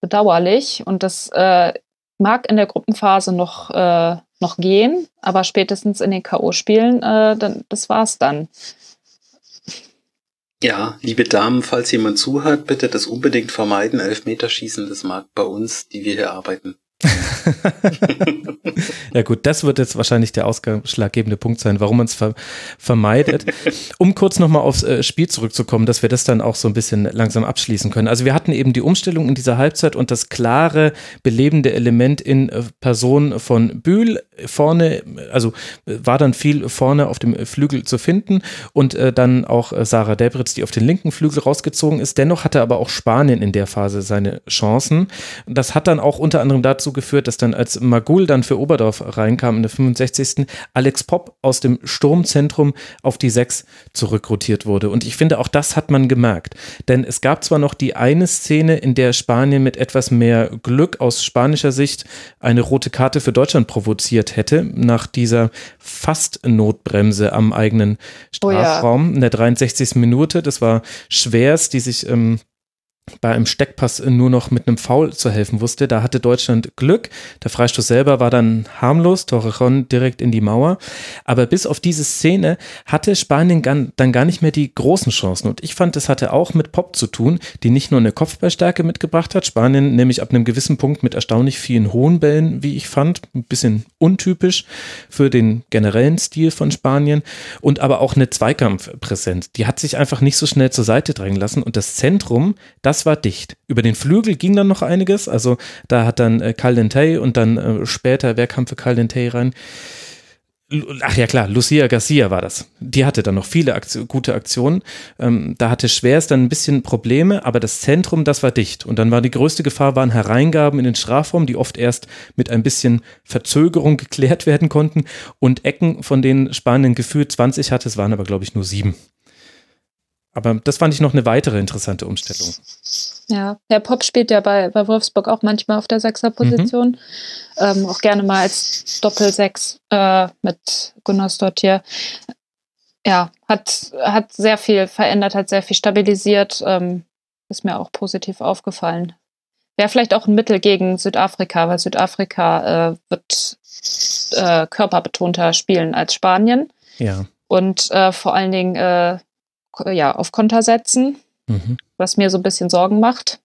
bedauerlich und das äh, mag in der Gruppenphase noch, äh, noch gehen, aber spätestens in den K.O.-Spielen, äh, dann, das war's dann. Ja, liebe Damen, falls jemand zuhört, bitte das unbedingt vermeiden. Elfmeterschießen, das mag bei uns, die wir hier arbeiten, ja gut, das wird jetzt wahrscheinlich der ausschlaggebende Punkt sein, warum man es ver vermeidet. Um kurz nochmal aufs äh, Spiel zurückzukommen, dass wir das dann auch so ein bisschen langsam abschließen können. Also wir hatten eben die Umstellung in dieser Halbzeit und das klare, belebende Element in äh, Person von Bühl vorne, also äh, war dann viel vorne auf dem Flügel zu finden und dann auch Sarah Debritz, die auf den linken Flügel rausgezogen ist. Dennoch hatte aber auch Spanien in der Phase seine Chancen. Das hat dann auch unter anderem dazu dazu geführt, dass dann als Magul dann für Oberdorf reinkam in der 65. Alex Popp aus dem Sturmzentrum auf die 6 zurückrotiert wurde. Und ich finde, auch das hat man gemerkt. Denn es gab zwar noch die eine Szene, in der Spanien mit etwas mehr Glück aus spanischer Sicht eine rote Karte für Deutschland provoziert hätte, nach dieser fast Notbremse am eigenen Strafraum oh ja. in der 63. Minute. Das war Schwers, die sich ähm, bei einem Steckpass nur noch mit einem Foul zu helfen wusste. Da hatte Deutschland Glück. Der Freistoß selber war dann harmlos, Torrejon direkt in die Mauer. Aber bis auf diese Szene hatte Spanien dann gar nicht mehr die großen Chancen. Und ich fand, das hatte auch mit Pop zu tun, die nicht nur eine Kopfballstärke mitgebracht hat. Spanien nämlich ab einem gewissen Punkt mit erstaunlich vielen hohen Bällen, wie ich fand. Ein bisschen untypisch für den generellen Stil von Spanien. Und aber auch eine Zweikampfpräsenz. Die hat sich einfach nicht so schnell zur Seite drängen lassen. Und das Zentrum, das das war dicht. Über den Flügel ging dann noch einiges. Also da hat dann äh, Caldentey und dann äh, später, wer kam für Caldentey rein? Ach ja klar, Lucia Garcia war das. Die hatte dann noch viele Aktion, gute Aktionen. Ähm, da hatte Schwers dann ein bisschen Probleme, aber das Zentrum, das war dicht. Und dann war die größte Gefahr, waren Hereingaben in den Strafraum, die oft erst mit ein bisschen Verzögerung geklärt werden konnten. Und Ecken, von denen Spanien gefühlt 20 hatte, es waren aber glaube ich nur sieben. Aber das fand ich noch eine weitere interessante Umstellung. Ja, Herr Pop spielt ja bei, bei Wolfsburg auch manchmal auf der Sechserposition. Mhm. Ähm, auch gerne mal als Doppel-Sechs äh, mit Gunnar Stottier. Ja, hat, hat sehr viel verändert, hat sehr viel stabilisiert. Ähm, ist mir auch positiv aufgefallen. Wäre vielleicht auch ein Mittel gegen Südafrika, weil Südafrika äh, wird äh, körperbetonter spielen als Spanien. Ja. Und äh, vor allen Dingen äh, ja, auf Konter setzen, mhm. was mir so ein bisschen Sorgen macht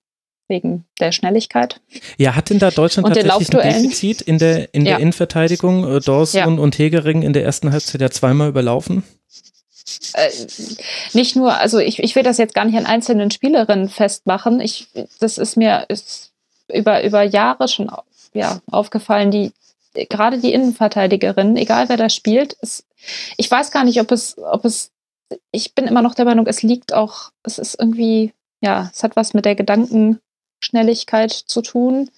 wegen der Schnelligkeit. Ja, hat denn da Deutschland und tatsächlich ein Defizit in der, in der ja. Innenverteidigung? Äh, Dorsun ja. und Hegering in der ersten Halbzeit ja zweimal überlaufen? Äh, nicht nur, also ich, ich will das jetzt gar nicht an einzelnen Spielerinnen festmachen. Ich, das ist mir ist über, über Jahre schon ja, aufgefallen, die gerade die Innenverteidigerin, egal wer da spielt, ist, ich weiß gar nicht, ob es, ob es ich bin immer noch der Meinung, es liegt auch, es ist irgendwie, ja, es hat was mit der Gedankenschnelligkeit zu tun.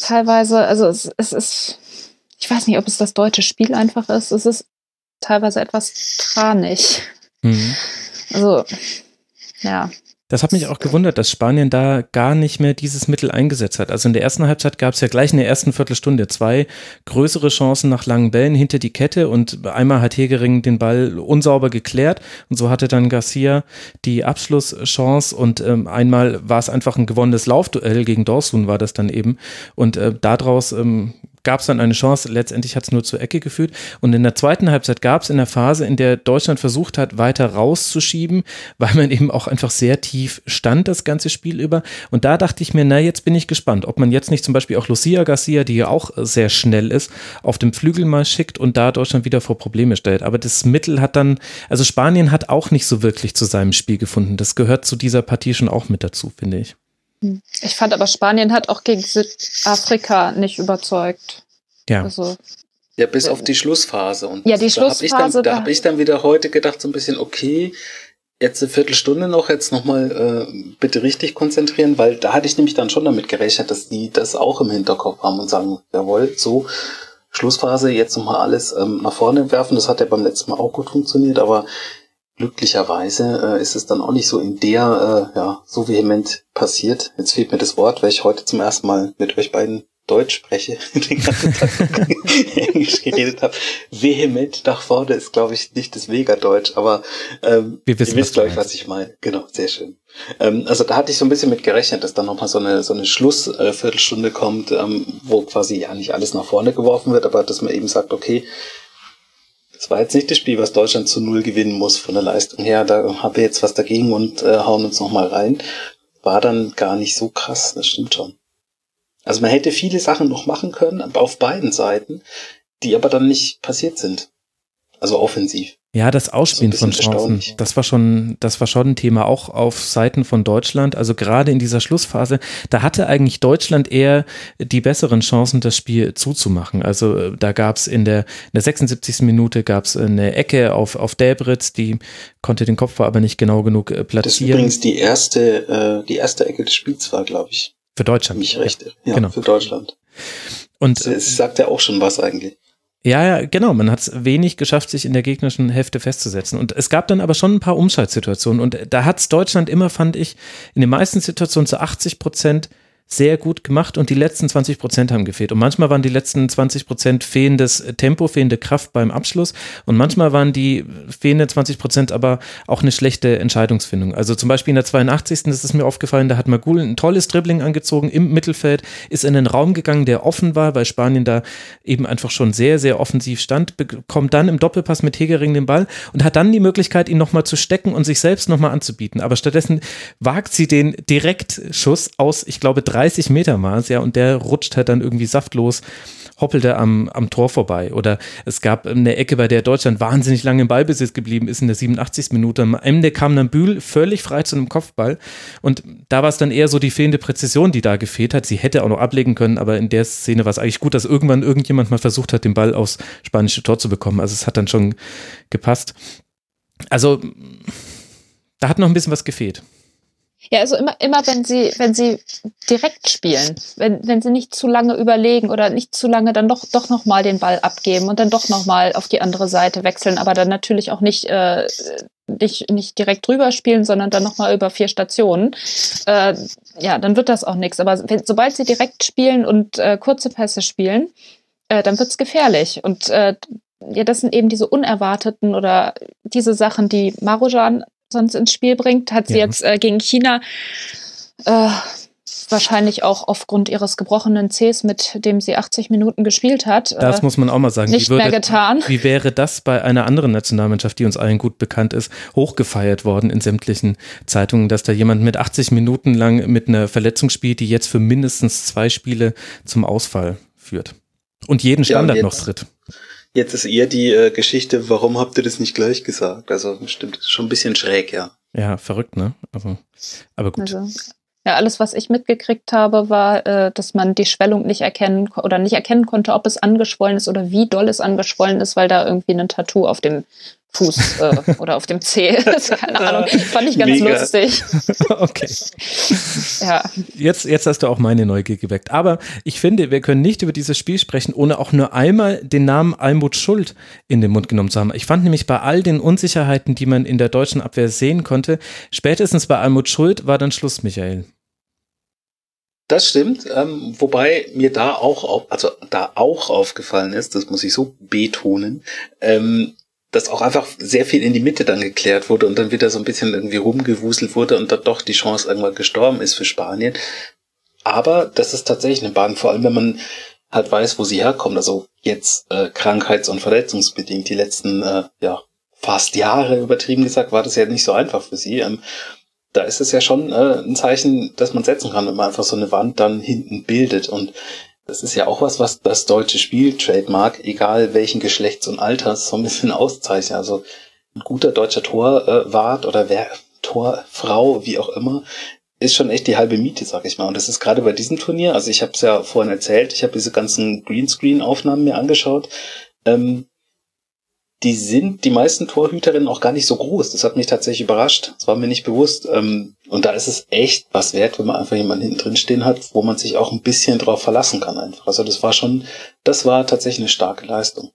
Teilweise, also es, es ist, ich weiß nicht, ob es das deutsche Spiel einfach ist. Es ist teilweise etwas tranig. Mhm. Also, ja. Das hat mich auch gewundert, dass Spanien da gar nicht mehr dieses Mittel eingesetzt hat. Also in der ersten Halbzeit gab es ja gleich in der ersten Viertelstunde zwei größere Chancen nach langen Bällen hinter die Kette und einmal hat Hegering den Ball unsauber geklärt und so hatte dann Garcia die Abschlusschance und ähm, einmal war es einfach ein gewonnenes Laufduell gegen Dorsun war das dann eben und äh, daraus ähm, gab es dann eine Chance. Letztendlich hat es nur zur Ecke geführt. Und in der zweiten Halbzeit gab es in der Phase, in der Deutschland versucht hat, weiter rauszuschieben, weil man eben auch einfach sehr tief stand, das ganze Spiel über. Und da dachte ich mir, na, jetzt bin ich gespannt, ob man jetzt nicht zum Beispiel auch Lucia Garcia, die ja auch sehr schnell ist, auf dem Flügel mal schickt und da Deutschland wieder vor Probleme stellt. Aber das Mittel hat dann, also Spanien hat auch nicht so wirklich zu seinem Spiel gefunden. Das gehört zu dieser Partie schon auch mit dazu, finde ich. Ich fand aber Spanien hat auch gegen Südafrika nicht überzeugt. Ja. Also, ja, bis auf die Schlussphase. Und ja, die Schlussphase. Da habe ich, dann, hab ich dann wieder heute gedacht, so ein bisschen, okay, jetzt eine Viertelstunde noch, jetzt nochmal äh, bitte richtig konzentrieren, weil da hatte ich nämlich dann schon damit gerechnet, dass die das auch im Hinterkopf haben und sagen, jawohl, so, Schlussphase, jetzt nochmal alles ähm, nach vorne werfen. Das hat ja beim letzten Mal auch gut funktioniert, aber glücklicherweise äh, ist es dann auch nicht so in der, äh, ja, so vehement passiert. Jetzt fehlt mir das Wort, weil ich heute zum ersten Mal mit euch beiden Deutsch spreche, den ganzen Tag Englisch geredet habe. Vehement nach vorne ist, glaube ich, nicht das Vega-Deutsch, aber ähm, Wir wissen, ihr wisst, glaube ich, was ich meine. Genau, sehr schön. Ähm, also da hatte ich so ein bisschen mit gerechnet, dass dann nochmal so eine, so eine Schlussviertelstunde äh, kommt, ähm, wo quasi ja nicht alles nach vorne geworfen wird, aber dass man eben sagt, okay, das war jetzt nicht das Spiel, was Deutschland zu Null gewinnen muss von der Leistung her. Da haben wir jetzt was dagegen und äh, hauen uns nochmal rein. War dann gar nicht so krass, das stimmt schon. Also man hätte viele Sachen noch machen können, aber auf beiden Seiten, die aber dann nicht passiert sind. Also offensiv. Ja, das Ausspielen von Chancen, das war schon, das war schon ein Thema auch auf Seiten von Deutschland. Also gerade in dieser Schlussphase, da hatte eigentlich Deutschland eher die besseren Chancen, das Spiel zuzumachen. Also äh, da gab es in der, in der 76. Minute gab es eine Ecke auf, auf Delbritz, die konnte den Kopf aber nicht genau genug platzieren. Äh, das ist übrigens die erste, äh, die erste Ecke des Spiels war, glaube ich. Für Deutschland. Mich recht. Ja, genau. für Deutschland. Und es sagt ja auch schon was eigentlich. Ja, ja, genau. Man hat es wenig geschafft, sich in der gegnerischen Hälfte festzusetzen. Und es gab dann aber schon ein paar Umschaltsituationen. Und da hat es Deutschland immer, fand ich, in den meisten Situationen zu 80 Prozent sehr gut gemacht und die letzten 20 Prozent haben gefehlt. Und manchmal waren die letzten 20 Prozent fehlendes Tempo, fehlende Kraft beim Abschluss und manchmal waren die fehlenden 20 Prozent aber auch eine schlechte Entscheidungsfindung. Also zum Beispiel in der 82. das ist mir aufgefallen, da hat Magul ein tolles Dribbling angezogen im Mittelfeld, ist in einen Raum gegangen, der offen war, weil Spanien da eben einfach schon sehr, sehr offensiv stand, bekommt dann im Doppelpass mit Hegering den Ball und hat dann die Möglichkeit, ihn nochmal zu stecken und sich selbst nochmal anzubieten. Aber stattdessen wagt sie den Direktschuss aus, ich glaube, 30 Meter Maß, ja, und der rutscht halt dann irgendwie saftlos, hoppelt er am, am Tor vorbei. Oder es gab eine Ecke, bei der Deutschland wahnsinnig lange im Ballbesitz geblieben ist, in der 87. Minute. Am Ende kam dann Bühl völlig frei zu einem Kopfball. Und da war es dann eher so die fehlende Präzision, die da gefehlt hat. Sie hätte auch noch ablegen können, aber in der Szene war es eigentlich gut, dass irgendwann irgendjemand mal versucht hat, den Ball aufs spanische Tor zu bekommen. Also es hat dann schon gepasst. Also da hat noch ein bisschen was gefehlt. Ja, also immer, immer wenn sie, wenn sie direkt spielen, wenn, wenn sie nicht zu lange überlegen oder nicht zu lange dann doch, doch nochmal den Ball abgeben und dann doch nochmal auf die andere Seite wechseln, aber dann natürlich auch nicht, äh, nicht, nicht direkt drüber spielen, sondern dann nochmal über vier Stationen, äh, ja, dann wird das auch nichts. Aber wenn, sobald sie direkt spielen und äh, kurze Pässe spielen, äh, dann wird's gefährlich. Und äh, ja, das sind eben diese unerwarteten oder diese Sachen, die Marujan sonst ins Spiel bringt, hat sie ja. jetzt äh, gegen China äh, wahrscheinlich auch aufgrund ihres gebrochenen Cs, mit dem sie 80 Minuten gespielt hat. Das äh, muss man auch mal sagen. Nicht würde, mehr getan. Wie wäre das bei einer anderen Nationalmannschaft, die uns allen gut bekannt ist, hochgefeiert worden in sämtlichen Zeitungen, dass da jemand mit 80 Minuten lang mit einer Verletzung spielt, die jetzt für mindestens zwei Spiele zum Ausfall führt. Und jeden Standard ja, noch tritt. Jetzt ist eher die äh, Geschichte, warum habt ihr das nicht gleich gesagt? Also stimmt, ist schon ein bisschen schräg, ja. Ja, verrückt, ne? Also, aber gut. Also, ja, alles, was ich mitgekriegt habe, war, äh, dass man die Schwellung nicht erkennen oder nicht erkennen konnte, ob es angeschwollen ist oder wie doll es angeschwollen ist, weil da irgendwie ein Tattoo auf dem Fuß äh, oder auf dem Zeh. Keine Ahnung. Fand ich ganz Mega. lustig. okay. Ja. Jetzt, jetzt hast du auch meine Neugier geweckt. Aber ich finde, wir können nicht über dieses Spiel sprechen, ohne auch nur einmal den Namen Almut Schuld in den Mund genommen zu haben. Ich fand nämlich bei all den Unsicherheiten, die man in der deutschen Abwehr sehen konnte, spätestens bei Almut Schuld war dann Schluss, Michael. Das stimmt, ähm, wobei mir da auch, also da auch aufgefallen ist, das muss ich so betonen, ähm, dass auch einfach sehr viel in die Mitte dann geklärt wurde und dann wieder so ein bisschen irgendwie rumgewuselt wurde und dann doch die Chance irgendwann gestorben ist für Spanien. Aber das ist tatsächlich eine Bahn, vor allem wenn man halt weiß, wo sie herkommt. Also jetzt äh, krankheits- und verletzungsbedingt. Die letzten äh, ja fast Jahre übertrieben gesagt war das ja nicht so einfach für sie. Ähm, da ist es ja schon äh, ein Zeichen, dass man setzen kann, wenn man einfach so eine Wand dann hinten bildet. Und das ist ja auch was, was das deutsche Spiel Trademark, egal welchen Geschlechts und Alters, so ein bisschen auszeichnet. Also ein guter deutscher Torwart äh, oder wer, Torfrau, wie auch immer, ist schon echt die halbe Miete, sag ich mal. Und das ist gerade bei diesem Turnier, also ich habe es ja vorhin erzählt, ich habe diese ganzen Greenscreen-Aufnahmen mir angeschaut. Ähm, die sind die meisten Torhüterinnen auch gar nicht so groß. Das hat mich tatsächlich überrascht. Das war mir nicht bewusst. Ähm, und da ist es echt was wert, wenn man einfach jemanden hinten drin stehen hat, wo man sich auch ein bisschen drauf verlassen kann einfach. Also das war schon, das war tatsächlich eine starke Leistung.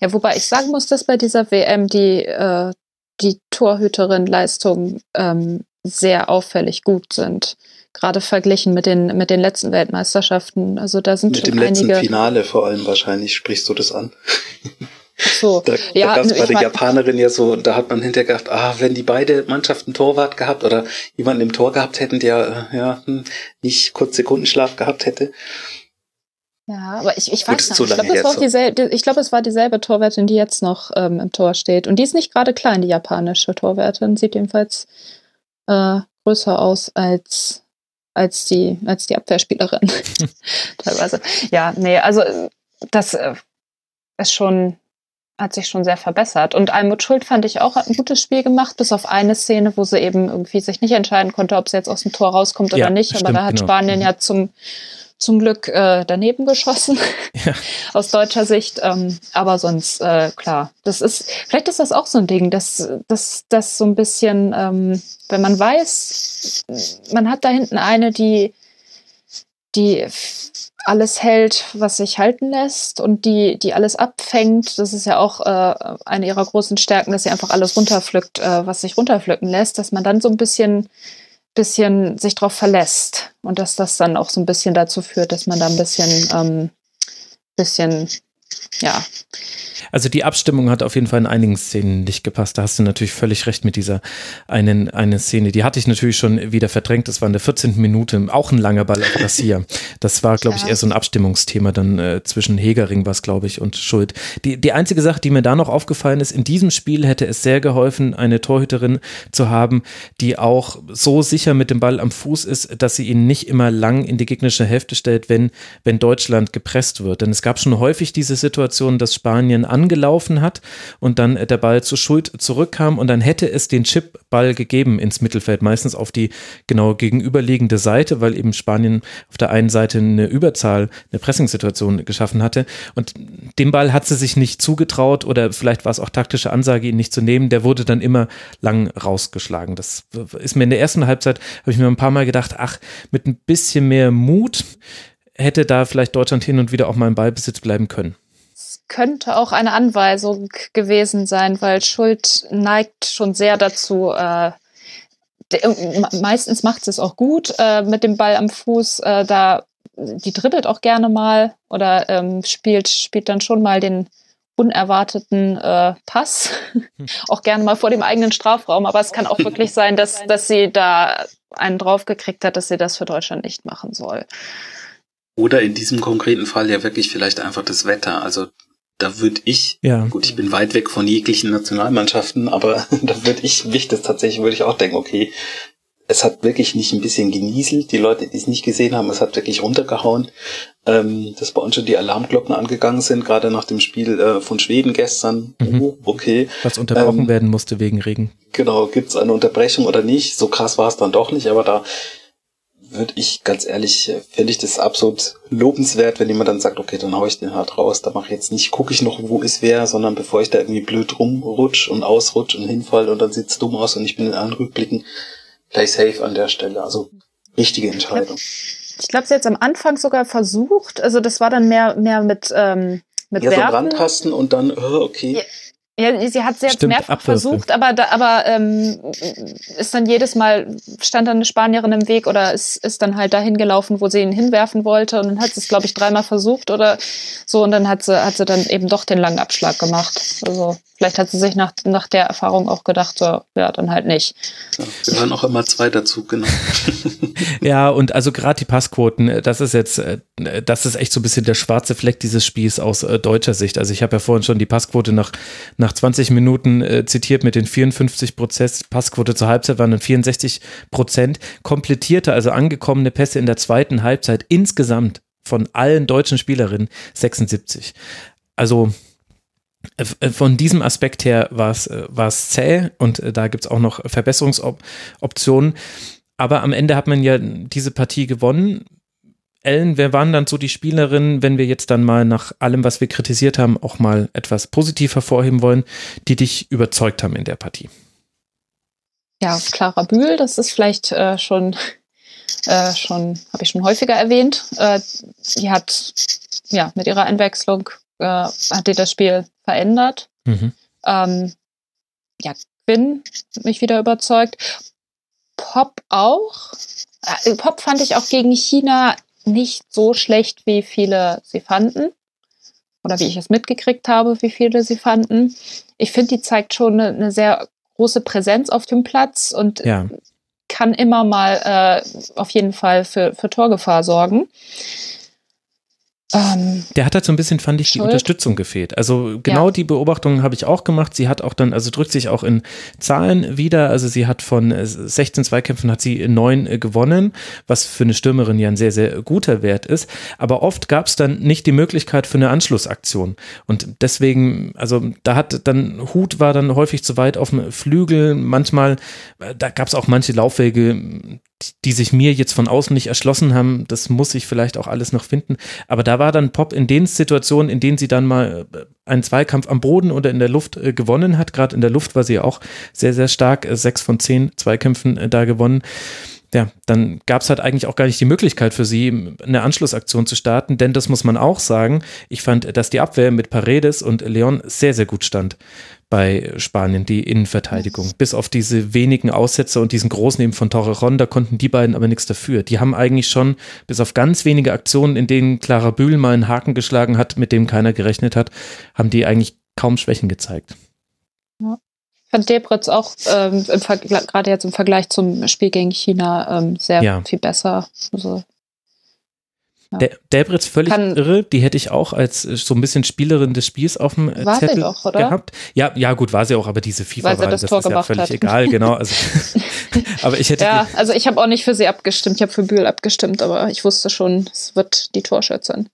Ja, wobei ich sagen muss, dass bei dieser WM die, äh, die Torhüterin-Leistungen ähm, sehr auffällig gut sind. Gerade verglichen mit den, mit den letzten Weltmeisterschaften. Also da sind mit dem einige letzten Finale vor allem wahrscheinlich sprichst du das an. So, da, ja, da gab es bei der Japanerin ja so, da hat man hinterher gedacht, ah, wenn die beide Mannschaften Torwart gehabt oder jemanden im Tor gehabt hätten, der äh, ja hm, nicht kurz Sekundenschlaf gehabt hätte. Ja, aber ich, ich weiß nicht. Ich glaube, es, war dieselbe, ich glaub, es war dieselbe Torwärtin, die jetzt noch ähm, im Tor steht. Und die ist nicht gerade klein, die japanische Torwärtin. Sieht jedenfalls äh, größer aus als, als, die, als die Abwehrspielerin. Teilweise. Ja, nee, also das äh, ist schon hat sich schon sehr verbessert. Und Almut Schuld fand ich auch hat ein gutes Spiel gemacht, bis auf eine Szene, wo sie eben irgendwie sich nicht entscheiden konnte, ob sie jetzt aus dem Tor rauskommt ja, oder nicht. Aber stimmt, da hat genau. Spanien ja zum, zum Glück äh, daneben geschossen, ja. aus deutscher Sicht. Ähm, aber sonst, äh, klar, das ist, vielleicht ist das auch so ein Ding, dass dass das so ein bisschen, ähm, wenn man weiß, man hat da hinten eine, die die alles hält, was sich halten lässt und die, die alles abfängt. Das ist ja auch äh, eine ihrer großen Stärken, dass sie einfach alles runterpflückt, äh, was sich runterpflücken lässt, dass man dann so ein bisschen, bisschen sich drauf verlässt und dass das dann auch so ein bisschen dazu führt, dass man da ein bisschen, ähm, bisschen, ja, also die Abstimmung hat auf jeden Fall in einigen Szenen nicht gepasst. Da hast du natürlich völlig recht mit dieser einen eine Szene. Die hatte ich natürlich schon wieder verdrängt. Das war in der 14. Minute auch ein langer Ball auf Garcia. Das war, glaube ich, eher so ein Abstimmungsthema dann äh, zwischen Hegering was, glaube ich, und Schuld. Die, die einzige Sache, die mir da noch aufgefallen ist, in diesem Spiel hätte es sehr geholfen, eine Torhüterin zu haben, die auch so sicher mit dem Ball am Fuß ist, dass sie ihn nicht immer lang in die gegnerische Hälfte stellt, wenn, wenn Deutschland gepresst wird. Denn es gab schon häufig diese Situation, dass Spanien an angelaufen hat und dann der Ball zu Schuld zurückkam und dann hätte es den Chipball gegeben ins Mittelfeld, meistens auf die genau gegenüberliegende Seite, weil eben Spanien auf der einen Seite eine Überzahl, eine Pressingsituation geschaffen hatte. Und den Ball hat sie sich nicht zugetraut oder vielleicht war es auch taktische Ansage, ihn nicht zu nehmen, der wurde dann immer lang rausgeschlagen. Das ist mir in der ersten Halbzeit, habe ich mir ein paar Mal gedacht, ach, mit ein bisschen mehr Mut hätte da vielleicht Deutschland hin und wieder auch mal im Ballbesitz bleiben können könnte auch eine Anweisung gewesen sein, weil Schuld neigt schon sehr dazu, äh, meistens macht sie es auch gut äh, mit dem Ball am Fuß. Äh, da die dribbelt auch gerne mal oder ähm, spielt spielt dann schon mal den unerwarteten äh, Pass, hm. auch gerne mal vor dem eigenen Strafraum. Aber es kann auch wirklich sein, dass dass sie da einen draufgekriegt hat, dass sie das für Deutschland nicht machen soll. Oder in diesem konkreten Fall ja wirklich vielleicht einfach das Wetter. Also da würde ich, ja. gut, ich bin weit weg von jeglichen Nationalmannschaften, aber da würde ich, mich das tatsächlich, würde ich auch denken, okay, es hat wirklich nicht ein bisschen genieselt. Die Leute, die es nicht gesehen haben, es hat wirklich runtergehauen. Ähm, dass bei uns schon die Alarmglocken angegangen sind, gerade nach dem Spiel äh, von Schweden gestern. Mhm. Oh, okay. Was unterbrochen ähm, werden musste wegen Regen. Genau, gibt's eine Unterbrechung oder nicht? So krass war es dann doch nicht, aber da würde ich ganz ehrlich, äh, finde ich das absolut lobenswert, wenn jemand dann sagt, okay, dann hau ich den hart raus, da mache ich jetzt nicht, gucke ich noch, wo ist wer, sondern bevor ich da irgendwie blöd rumrutsch und ausrutsch und hinfall und dann sieht's dumm aus und ich bin in allen Rückblicken gleich safe an der Stelle. Also richtige Entscheidung. Ich glaube, sie hat am Anfang sogar versucht, also das war dann mehr, mehr mit, ähm, mit ja, Werfen. so Randtasten und dann, oh, okay. Ja ja, sie hat es jetzt mehrfach Abwürfe. versucht, aber, da, aber ähm, ist dann jedes Mal, stand dann eine Spanierin im Weg oder ist, ist dann halt dahin gelaufen, wo sie ihn hinwerfen wollte und dann hat sie es, glaube ich, dreimal versucht oder so und dann hat sie, hat sie dann eben doch den langen Abschlag gemacht. Also vielleicht hat sie sich nach, nach der Erfahrung auch gedacht, so, ja, dann halt nicht. Ja, wir hören auch immer zwei dazu, genau. ja, und also gerade die Passquoten, das ist jetzt, das ist echt so ein bisschen der schwarze Fleck dieses Spiels aus äh, deutscher Sicht. Also ich habe ja vorhin schon die Passquote nach, nach 20 Minuten äh, zitiert mit den 54 Prozent, Passquote zur Halbzeit waren dann 64 Prozent, komplettierte, also angekommene Pässe in der zweiten Halbzeit insgesamt von allen deutschen Spielerinnen 76. Also äh, von diesem Aspekt her war es, äh, zäh und äh, da gibt es auch noch Verbesserungsoptionen. Aber am Ende hat man ja diese Partie gewonnen. Ellen, wer waren dann so die Spielerinnen, wenn wir jetzt dann mal nach allem, was wir kritisiert haben, auch mal etwas positiv hervorheben wollen, die dich überzeugt haben in der Partie? Ja, Clara Bühl, das ist vielleicht äh, schon, äh, schon habe ich schon häufiger erwähnt. Äh, die hat ja mit ihrer Einwechslung äh, hat die das Spiel verändert. Mhm. Ähm, ja, Quinn mich wieder überzeugt. Pop auch. Äh, Pop fand ich auch gegen China nicht so schlecht, wie viele sie fanden. Oder wie ich es mitgekriegt habe, wie viele sie fanden. Ich finde, die zeigt schon eine, eine, sehr große Präsenz auf dem Platz und ja. kann immer mal äh, auf jeden Fall für, für Torgefahr sorgen. Ähm, der hat halt so ein bisschen, fand ich, Schuld. die Unterstützung gefehlt. Also genau ja. die Beobachtung habe ich auch gemacht. Sie hat auch dann, also drückt sich auch in Zahlen wieder. Also sie hat von 16 äh, Zweikämpfen hat sie neun äh, gewonnen, was für eine Stürmerin ja ein sehr, sehr guter Wert ist. Aber oft gab es dann nicht die Möglichkeit für eine Anschlussaktion. Und deswegen, also da hat dann, Hut war dann häufig zu weit auf dem Flügel. Manchmal, äh, da gab es auch manche Laufwege, die sich mir jetzt von außen nicht erschlossen haben, das muss ich vielleicht auch alles noch finden. Aber da war dann Pop in den Situationen, in denen sie dann mal äh, einen Zweikampf am Boden oder in der Luft äh, gewonnen hat. Gerade in der Luft war sie auch sehr, sehr stark. Äh, sechs von zehn Zweikämpfen da gewonnen. ja, dann gab es halt eigentlich auch gar nicht die Möglichkeit für sie, eine Anschlussaktion zu starten, denn das muss man auch sagen. Ich fand, dass die Abwehr mit Paredes und Leon sehr, sehr gut stand bei Spanien, die Innenverteidigung. Bis auf diese wenigen Aussetzer und diesen großen eben von Torrejon, da konnten die beiden aber nichts dafür. Die haben eigentlich schon, bis auf ganz wenige Aktionen, in denen Clara Bühl mal einen Haken geschlagen hat, mit dem keiner gerechnet hat, haben die eigentlich kaum Schwächen gezeigt. Ja fand Debritz auch ähm, gerade jetzt im Vergleich zum Spiel gegen China ähm, sehr ja. viel besser. Also, ja. Der Delbritz völlig Kann, irre, die hätte ich auch als äh, so ein bisschen Spielerin des Spiels auf dem äh, war Zettel doch, gehabt. Ja, ja, gut, war sie auch, aber diese FIFA-Wahl, das, das ist ja völlig hat. egal, genau. Also, aber ich hätte. Ja, also ich habe auch nicht für sie abgestimmt, ich habe für Bühl abgestimmt, aber ich wusste schon, es wird die Torschützin.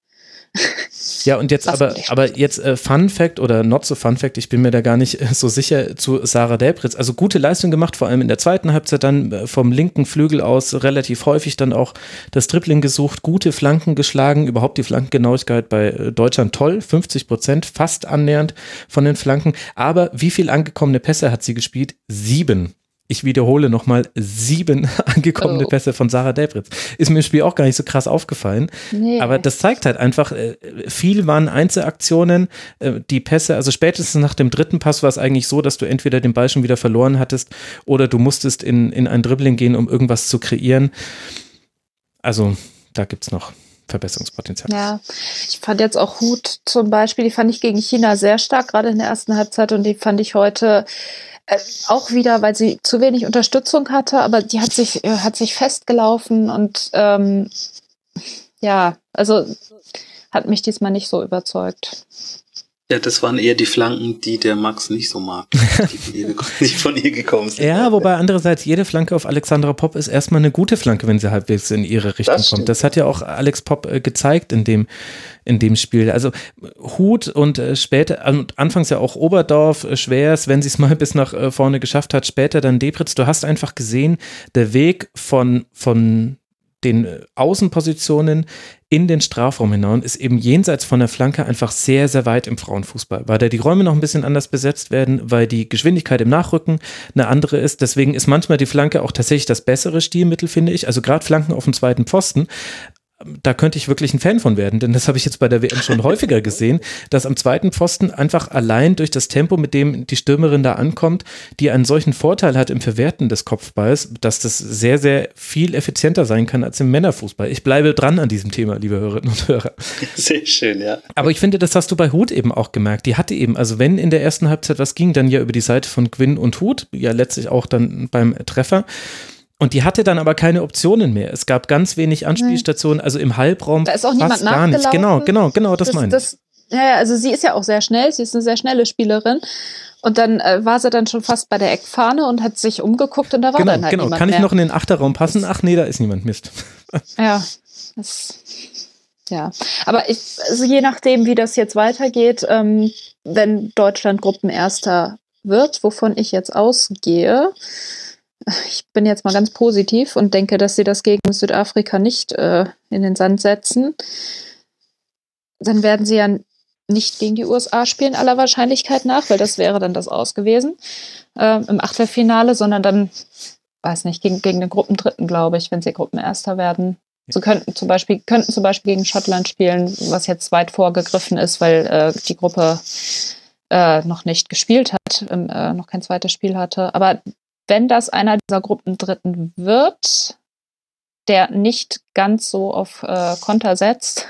Ja, und jetzt aber, aber jetzt äh, Fun Fact oder not so Fun Fact, ich bin mir da gar nicht äh, so sicher zu Sarah Delbritz. Also gute Leistung gemacht, vor allem in der zweiten Halbzeit dann äh, vom linken Flügel aus relativ häufig dann auch das Dribbling gesucht, gute Flanken geschlagen, überhaupt die Flankengenauigkeit bei äh, Deutschland toll, 50 Prozent, fast annähernd von den Flanken. Aber wie viel angekommene Pässe hat sie gespielt? Sieben ich wiederhole nochmal, sieben angekommene oh. Pässe von Sarah Delbritz. Ist mir im Spiel auch gar nicht so krass aufgefallen. Nee. Aber das zeigt halt einfach, äh, viel waren Einzelaktionen. Äh, die Pässe, also spätestens nach dem dritten Pass war es eigentlich so, dass du entweder den Ball schon wieder verloren hattest oder du musstest in, in ein Dribbling gehen, um irgendwas zu kreieren. Also da gibt es noch Verbesserungspotenzial. Ja, ich fand jetzt auch Hut zum Beispiel, die fand ich gegen China sehr stark, gerade in der ersten Halbzeit und die fand ich heute auch wieder, weil sie zu wenig Unterstützung hatte, aber die hat sich, äh, hat sich festgelaufen und ähm, ja, also hat mich diesmal nicht so überzeugt. Ja, das waren eher die Flanken, die der Max nicht so mag, die von ihr, nicht von ihr gekommen sind. Ja, wobei andererseits jede Flanke auf Alexandra Popp ist erstmal eine gute Flanke, wenn sie halbwegs in ihre Richtung das kommt. Das hat ja auch Alex Popp äh, gezeigt in dem, in dem Spiel. Also Hut und äh, später, und anfangs ja auch Oberdorf, äh, Schwers, wenn sie es mal bis nach vorne geschafft hat, später dann Debritz. Du hast einfach gesehen, der Weg von, von den äh, Außenpositionen in den Strafraum hinein ist eben jenseits von der Flanke einfach sehr, sehr weit im Frauenfußball, weil da die Räume noch ein bisschen anders besetzt werden, weil die Geschwindigkeit im Nachrücken eine andere ist. Deswegen ist manchmal die Flanke auch tatsächlich das bessere Stilmittel, finde ich. Also gerade Flanken auf dem zweiten Pfosten da könnte ich wirklich ein Fan von werden, denn das habe ich jetzt bei der WM schon häufiger gesehen, dass am zweiten Pfosten einfach allein durch das Tempo, mit dem die Stürmerin da ankommt, die einen solchen Vorteil hat im Verwerten des Kopfballs, dass das sehr, sehr viel effizienter sein kann als im Männerfußball. Ich bleibe dran an diesem Thema, liebe Hörerinnen und Hörer. Sehr schön, ja. Aber ich finde, das hast du bei Hut eben auch gemerkt. Die hatte eben, also wenn in der ersten Halbzeit was ging, dann ja über die Seite von Quinn und Hut, ja letztlich auch dann beim Treffer. Und die hatte dann aber keine Optionen mehr. Es gab ganz wenig Anspielstationen, also im Halbraum. Da ist auch niemand gar nicht. Genau, genau, genau, das, das meine ich. ja, also sie ist ja auch sehr schnell, sie ist eine sehr schnelle Spielerin. Und dann äh, war sie dann schon fast bei der Eckfahne und hat sich umgeguckt und da war genau, dann halt genau. niemand Kann ich mehr. noch in den Achterraum passen? Ach nee, da ist niemand. Mist. ja, das, ja. Aber ich, also je nachdem, wie das jetzt weitergeht, ähm, wenn Deutschland Gruppenerster wird, wovon ich jetzt ausgehe, ich bin jetzt mal ganz positiv und denke, dass sie das gegen Südafrika nicht äh, in den Sand setzen. Dann werden sie ja nicht gegen die USA spielen, aller Wahrscheinlichkeit nach, weil das wäre dann das Aus gewesen äh, im Achtelfinale, sondern dann, weiß nicht, gegen, gegen den Gruppendritten, glaube ich, wenn sie Gruppenerster werden. So könnten zum Beispiel, könnten zum Beispiel gegen Schottland spielen, was jetzt weit vorgegriffen ist, weil äh, die Gruppe äh, noch nicht gespielt hat, äh, noch kein zweites Spiel hatte. Aber wenn das einer dieser Gruppendritten wird, der nicht ganz so auf äh, Konter setzt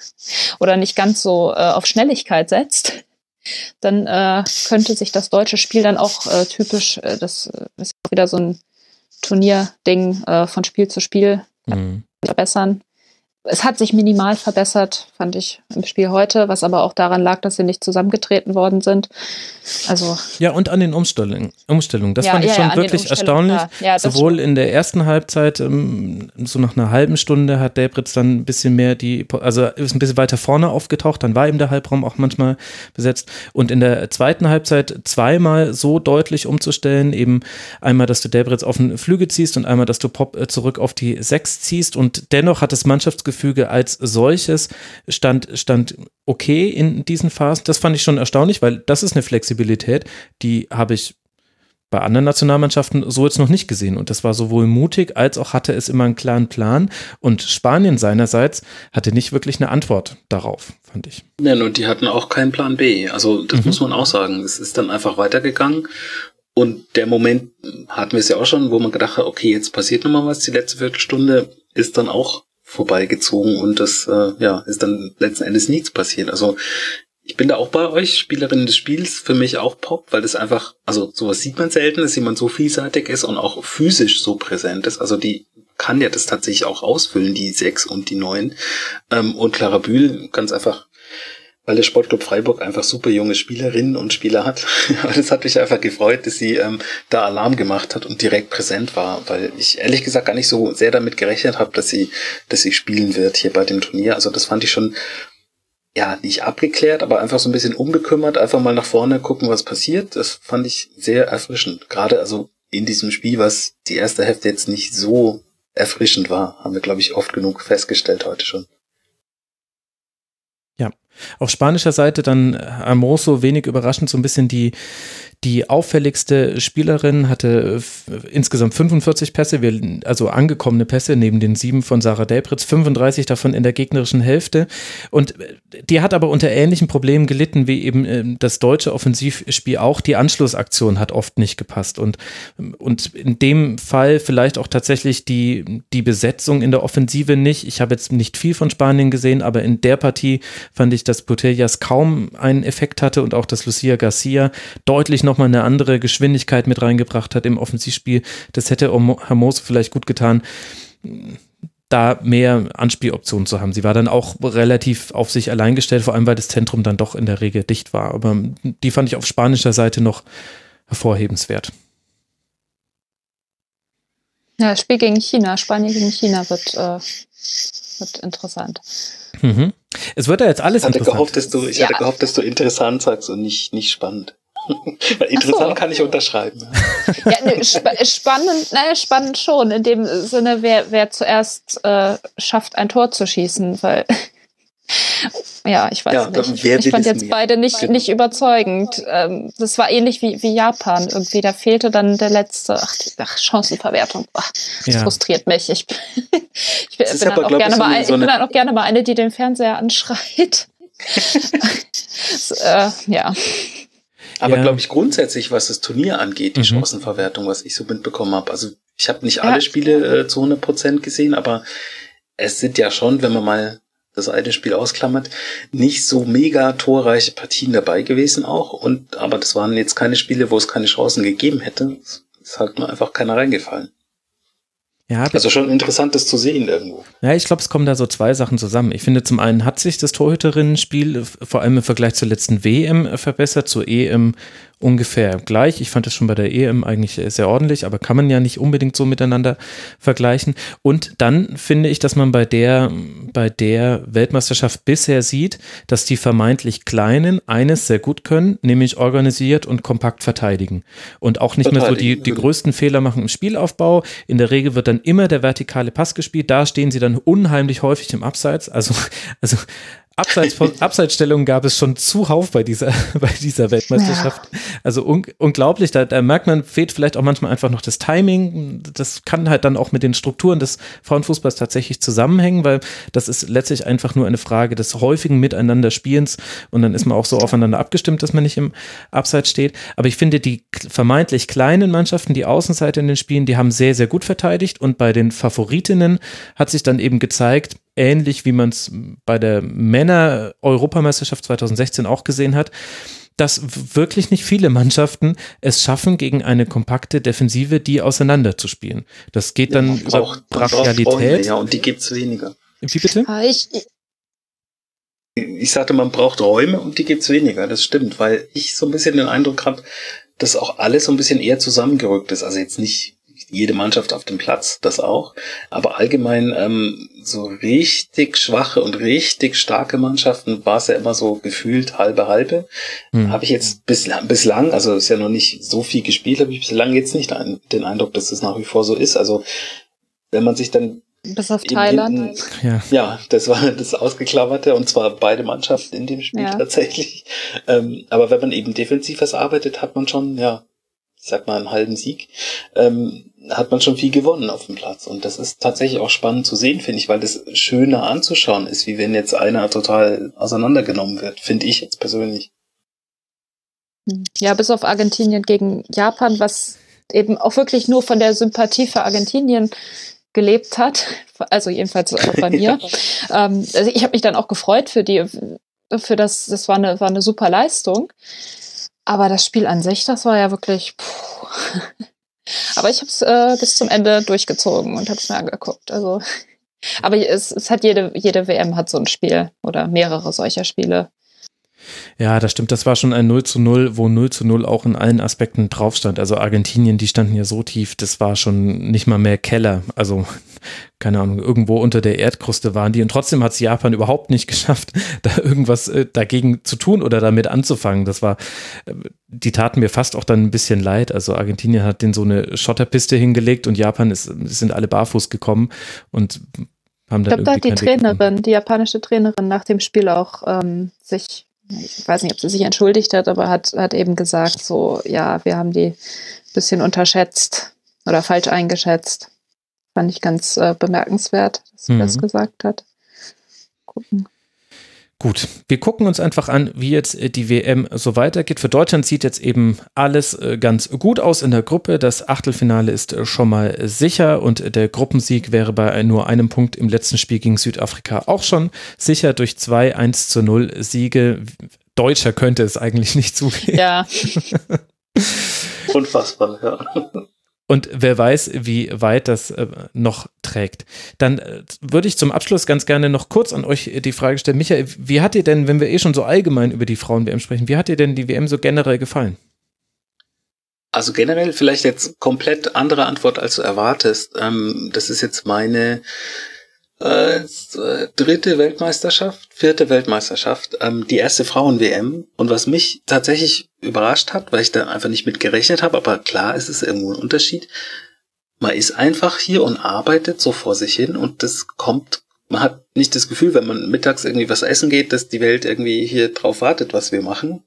oder nicht ganz so äh, auf Schnelligkeit setzt, dann äh, könnte sich das deutsche Spiel dann auch äh, typisch, äh, das äh, ist wieder so ein Turnierding von Spiel zu Spiel mhm. verbessern es hat sich minimal verbessert, fand ich im Spiel heute, was aber auch daran lag, dass sie nicht zusammengetreten worden sind. Also ja, und an den Umstellungen. Umstellungen. Das ja, fand ich ja, schon ja, wirklich erstaunlich. Sowohl in der ersten Halbzeit, ähm, so nach einer halben Stunde hat Delbritz dann ein bisschen mehr die, also ist ein bisschen weiter vorne aufgetaucht, dann war eben der Halbraum auch manchmal besetzt. Und in der zweiten Halbzeit zweimal so deutlich umzustellen, eben einmal, dass du Delbritz auf den Flügel ziehst und einmal, dass du Pop äh, zurück auf die Sechs ziehst. Und dennoch hat das Mannschaftsgefühl Gefüge als solches stand, stand okay in diesen Phasen. Das fand ich schon erstaunlich, weil das ist eine Flexibilität, die habe ich bei anderen Nationalmannschaften so jetzt noch nicht gesehen. Und das war sowohl mutig als auch hatte es immer einen klaren Plan. Und Spanien seinerseits hatte nicht wirklich eine Antwort darauf, fand ich. Ja, und die hatten auch keinen Plan B. Also das mhm. muss man auch sagen. Es ist dann einfach weitergegangen. Und der Moment hatten wir es ja auch schon, wo man gedacht hat, okay, jetzt passiert nochmal was. Die letzte Viertelstunde ist dann auch vorbeigezogen und das äh, ja ist dann letzten Endes nichts passiert. Also ich bin da auch bei euch, Spielerin des Spiels, für mich auch Pop, weil das einfach, also sowas sieht man selten, dass jemand so vielseitig ist und auch physisch so präsent ist. Also die kann ja das tatsächlich auch ausfüllen, die sechs und die neun. Ähm, und Clara Bühl ganz einfach, weil der Sportclub Freiburg einfach super junge Spielerinnen und Spieler hat. das hat mich einfach gefreut, dass sie ähm, da Alarm gemacht hat und direkt präsent war, weil ich ehrlich gesagt gar nicht so sehr damit gerechnet habe, dass sie, dass sie spielen wird hier bei dem Turnier. Also das fand ich schon ja, nicht abgeklärt, aber einfach so ein bisschen unbekümmert, einfach mal nach vorne gucken, was passiert. Das fand ich sehr erfrischend. Gerade also in diesem Spiel, was die erste Hälfte jetzt nicht so erfrischend war, haben wir, glaube ich, oft genug festgestellt heute schon. Auf spanischer Seite dann Hermoso wenig überraschend so ein bisschen die die auffälligste Spielerin hatte insgesamt 45 Pässe, also angekommene Pässe neben den sieben von Sarah Delpritz, 35 davon in der gegnerischen Hälfte. Und die hat aber unter ähnlichen Problemen gelitten wie eben ähm, das deutsche Offensivspiel auch. Die Anschlussaktion hat oft nicht gepasst. Und, und in dem Fall vielleicht auch tatsächlich die, die Besetzung in der Offensive nicht. Ich habe jetzt nicht viel von Spanien gesehen, aber in der Partie fand ich, dass Putellas kaum einen Effekt hatte und auch, dass Lucia Garcia deutlich nochmal eine andere Geschwindigkeit mit reingebracht hat im Offensivspiel. Das hätte Hermoso vielleicht gut getan da mehr Anspieloptionen zu haben. Sie war dann auch relativ auf sich allein gestellt, vor allem weil das Zentrum dann doch in der Regel dicht war. Aber die fand ich auf spanischer Seite noch hervorhebenswert. Ja, das Spiel gegen China, Spanien gegen China wird, äh, wird interessant. Mhm. Es wird ja jetzt alles ich hatte interessant. Gehofft, dass du, ich ja. hatte gehofft, dass du interessant sagst und nicht, nicht spannend. Interessant so. kann ich unterschreiben. Ja, ne, sp spannend, naja, spannend schon, in dem Sinne, wer, wer zuerst äh, schafft, ein Tor zu schießen, weil ja, ich weiß ja, nicht. Ich fand jetzt mehr? beide nicht, genau. nicht überzeugend. Ähm, das war ähnlich wie, wie Japan irgendwie. Da fehlte dann der letzte, ach, ach Chancenverwertung. Ach, das ja. frustriert mich. Ich, ich bin, bin, dann auch gerne so mal, so ich bin dann auch gerne mal eine, die den Fernseher anschreit. das, äh, ja. Aber ja. glaube ich grundsätzlich, was das Turnier angeht, die mhm. Chancenverwertung, was ich so mitbekommen habe. Also ich habe nicht ja. alle Spiele äh, zu 100 Prozent gesehen, aber es sind ja schon, wenn man mal das eine Spiel ausklammert, nicht so mega torreiche Partien dabei gewesen auch. Und aber das waren jetzt keine Spiele, wo es keine Chancen gegeben hätte. Es ist halt nur einfach keiner reingefallen. Ja, also schon interessant, das zu sehen irgendwo. Ja, ich glaube, es kommen da so zwei Sachen zusammen. Ich finde, zum einen hat sich das Torhüterinnen-Spiel vor allem im Vergleich zur letzten WM verbessert, zur EM ungefähr gleich. Ich fand es schon bei der EM eigentlich sehr ordentlich, aber kann man ja nicht unbedingt so miteinander vergleichen. Und dann finde ich, dass man bei der, bei der Weltmeisterschaft bisher sieht, dass die vermeintlich Kleinen eines sehr gut können, nämlich organisiert und kompakt verteidigen. Und auch nicht mehr so die, die größten Fehler machen im Spielaufbau. In der Regel wird dann immer der vertikale Pass gespielt. Da stehen sie dann unheimlich häufig im Abseits. Also, also Abseits Abseitsstellungen gab es schon zuhauf bei dieser, bei dieser Weltmeisterschaft. Ja. Also un, unglaublich, da, da merkt man, fehlt vielleicht auch manchmal einfach noch das Timing. Das kann halt dann auch mit den Strukturen des Frauenfußballs tatsächlich zusammenhängen, weil das ist letztlich einfach nur eine Frage des häufigen Miteinanderspielens und dann ist man auch so aufeinander abgestimmt, dass man nicht im Abseits steht. Aber ich finde, die vermeintlich kleinen Mannschaften, die Außenseiter in den Spielen, die haben sehr, sehr gut verteidigt und bei den Favoritinnen hat sich dann eben gezeigt, ähnlich wie man es bei der Männer-Europameisterschaft 2016 auch gesehen hat, dass wirklich nicht viele Mannschaften es schaffen, gegen eine kompakte Defensive die auseinanderzuspielen. Das geht dann ja, über Brachialität. Ja, und die gibt's weniger. Wie bitte? Ah, ich, ich sagte, man braucht Räume und die gibt's weniger. Das stimmt, weil ich so ein bisschen den Eindruck habe, dass auch alles so ein bisschen eher zusammengerückt ist. Also jetzt nicht jede Mannschaft auf dem Platz, das auch. Aber allgemein ähm, so richtig schwache und richtig starke Mannschaften war es ja immer so gefühlt halbe halbe. Hm. Habe ich jetzt bislang, bislang, also ist ja noch nicht so viel gespielt, habe ich bislang jetzt nicht den Eindruck, dass es nach wie vor so ist. Also wenn man sich dann bis auf Thailand. Hinten, ja. ja, das war das Ausgeklammerte und zwar beide Mannschaften in dem Spiel ja. tatsächlich. Ähm, aber wenn man eben defensiv was arbeitet, hat man schon, ja, ich sag mal, einen halben Sieg, ähm, hat man schon viel gewonnen auf dem Platz. Und das ist tatsächlich auch spannend zu sehen, finde ich, weil das schöner anzuschauen ist, wie wenn jetzt einer total auseinandergenommen wird, finde ich jetzt persönlich. Ja, bis auf Argentinien gegen Japan, was eben auch wirklich nur von der Sympathie für Argentinien gelebt hat, also jedenfalls bei mir. ähm, also ich habe mich dann auch gefreut für die, für das, das war eine, war eine super Leistung. Aber das Spiel an sich, das war ja wirklich. Puh. Aber ich habe es äh, bis zum Ende durchgezogen und habe es mir angeguckt. Also, aber es, es hat jede jede WM hat so ein Spiel oder mehrere solcher Spiele. Ja, das stimmt. Das war schon ein 0 zu 0, wo 0 zu 0 auch in allen Aspekten drauf stand. Also Argentinien, die standen ja so tief, das war schon nicht mal mehr Keller. Also, keine Ahnung, irgendwo unter der Erdkruste waren die. Und trotzdem hat es Japan überhaupt nicht geschafft, da irgendwas äh, dagegen zu tun oder damit anzufangen. Das war, äh, die taten mir fast auch dann ein bisschen leid. Also Argentinien hat den so eine Schotterpiste hingelegt und Japan ist, sind alle barfuß gekommen und haben dann ich glaube, da hat die Trainerin, die japanische Trainerin nach dem Spiel auch ähm, sich ich weiß nicht, ob sie sich entschuldigt hat, aber hat, hat eben gesagt, so, ja, wir haben die ein bisschen unterschätzt oder falsch eingeschätzt. Fand ich ganz äh, bemerkenswert, dass sie mhm. das gesagt hat. Gucken. Gut, wir gucken uns einfach an, wie jetzt äh, die WM so weitergeht. Für Deutschland sieht jetzt eben alles äh, ganz gut aus in der Gruppe. Das Achtelfinale ist äh, schon mal sicher und der Gruppensieg wäre bei nur einem Punkt im letzten Spiel gegen Südafrika auch schon sicher durch zwei 1 zu 0 Siege. Deutscher könnte es eigentlich nicht zugehen. Ja. Unfassbar, ja. Und wer weiß, wie weit das äh, noch trägt. Dann äh, würde ich zum Abschluss ganz gerne noch kurz an euch die Frage stellen. Michael, wie hat dir denn, wenn wir eh schon so allgemein über die Frauen-WM sprechen, wie hat dir denn die WM so generell gefallen? Also generell vielleicht jetzt komplett andere Antwort, als du erwartest. Ähm, das ist jetzt meine äh, dritte Weltmeisterschaft, vierte Weltmeisterschaft, ähm, die erste Frauen-WM. Und was mich tatsächlich überrascht hat, weil ich da einfach nicht mit gerechnet habe, aber klar ist es irgendwo ein Unterschied. Man ist einfach hier und arbeitet so vor sich hin und das kommt man hat nicht das Gefühl, wenn man mittags irgendwie was essen geht, dass die Welt irgendwie hier drauf wartet, was wir machen.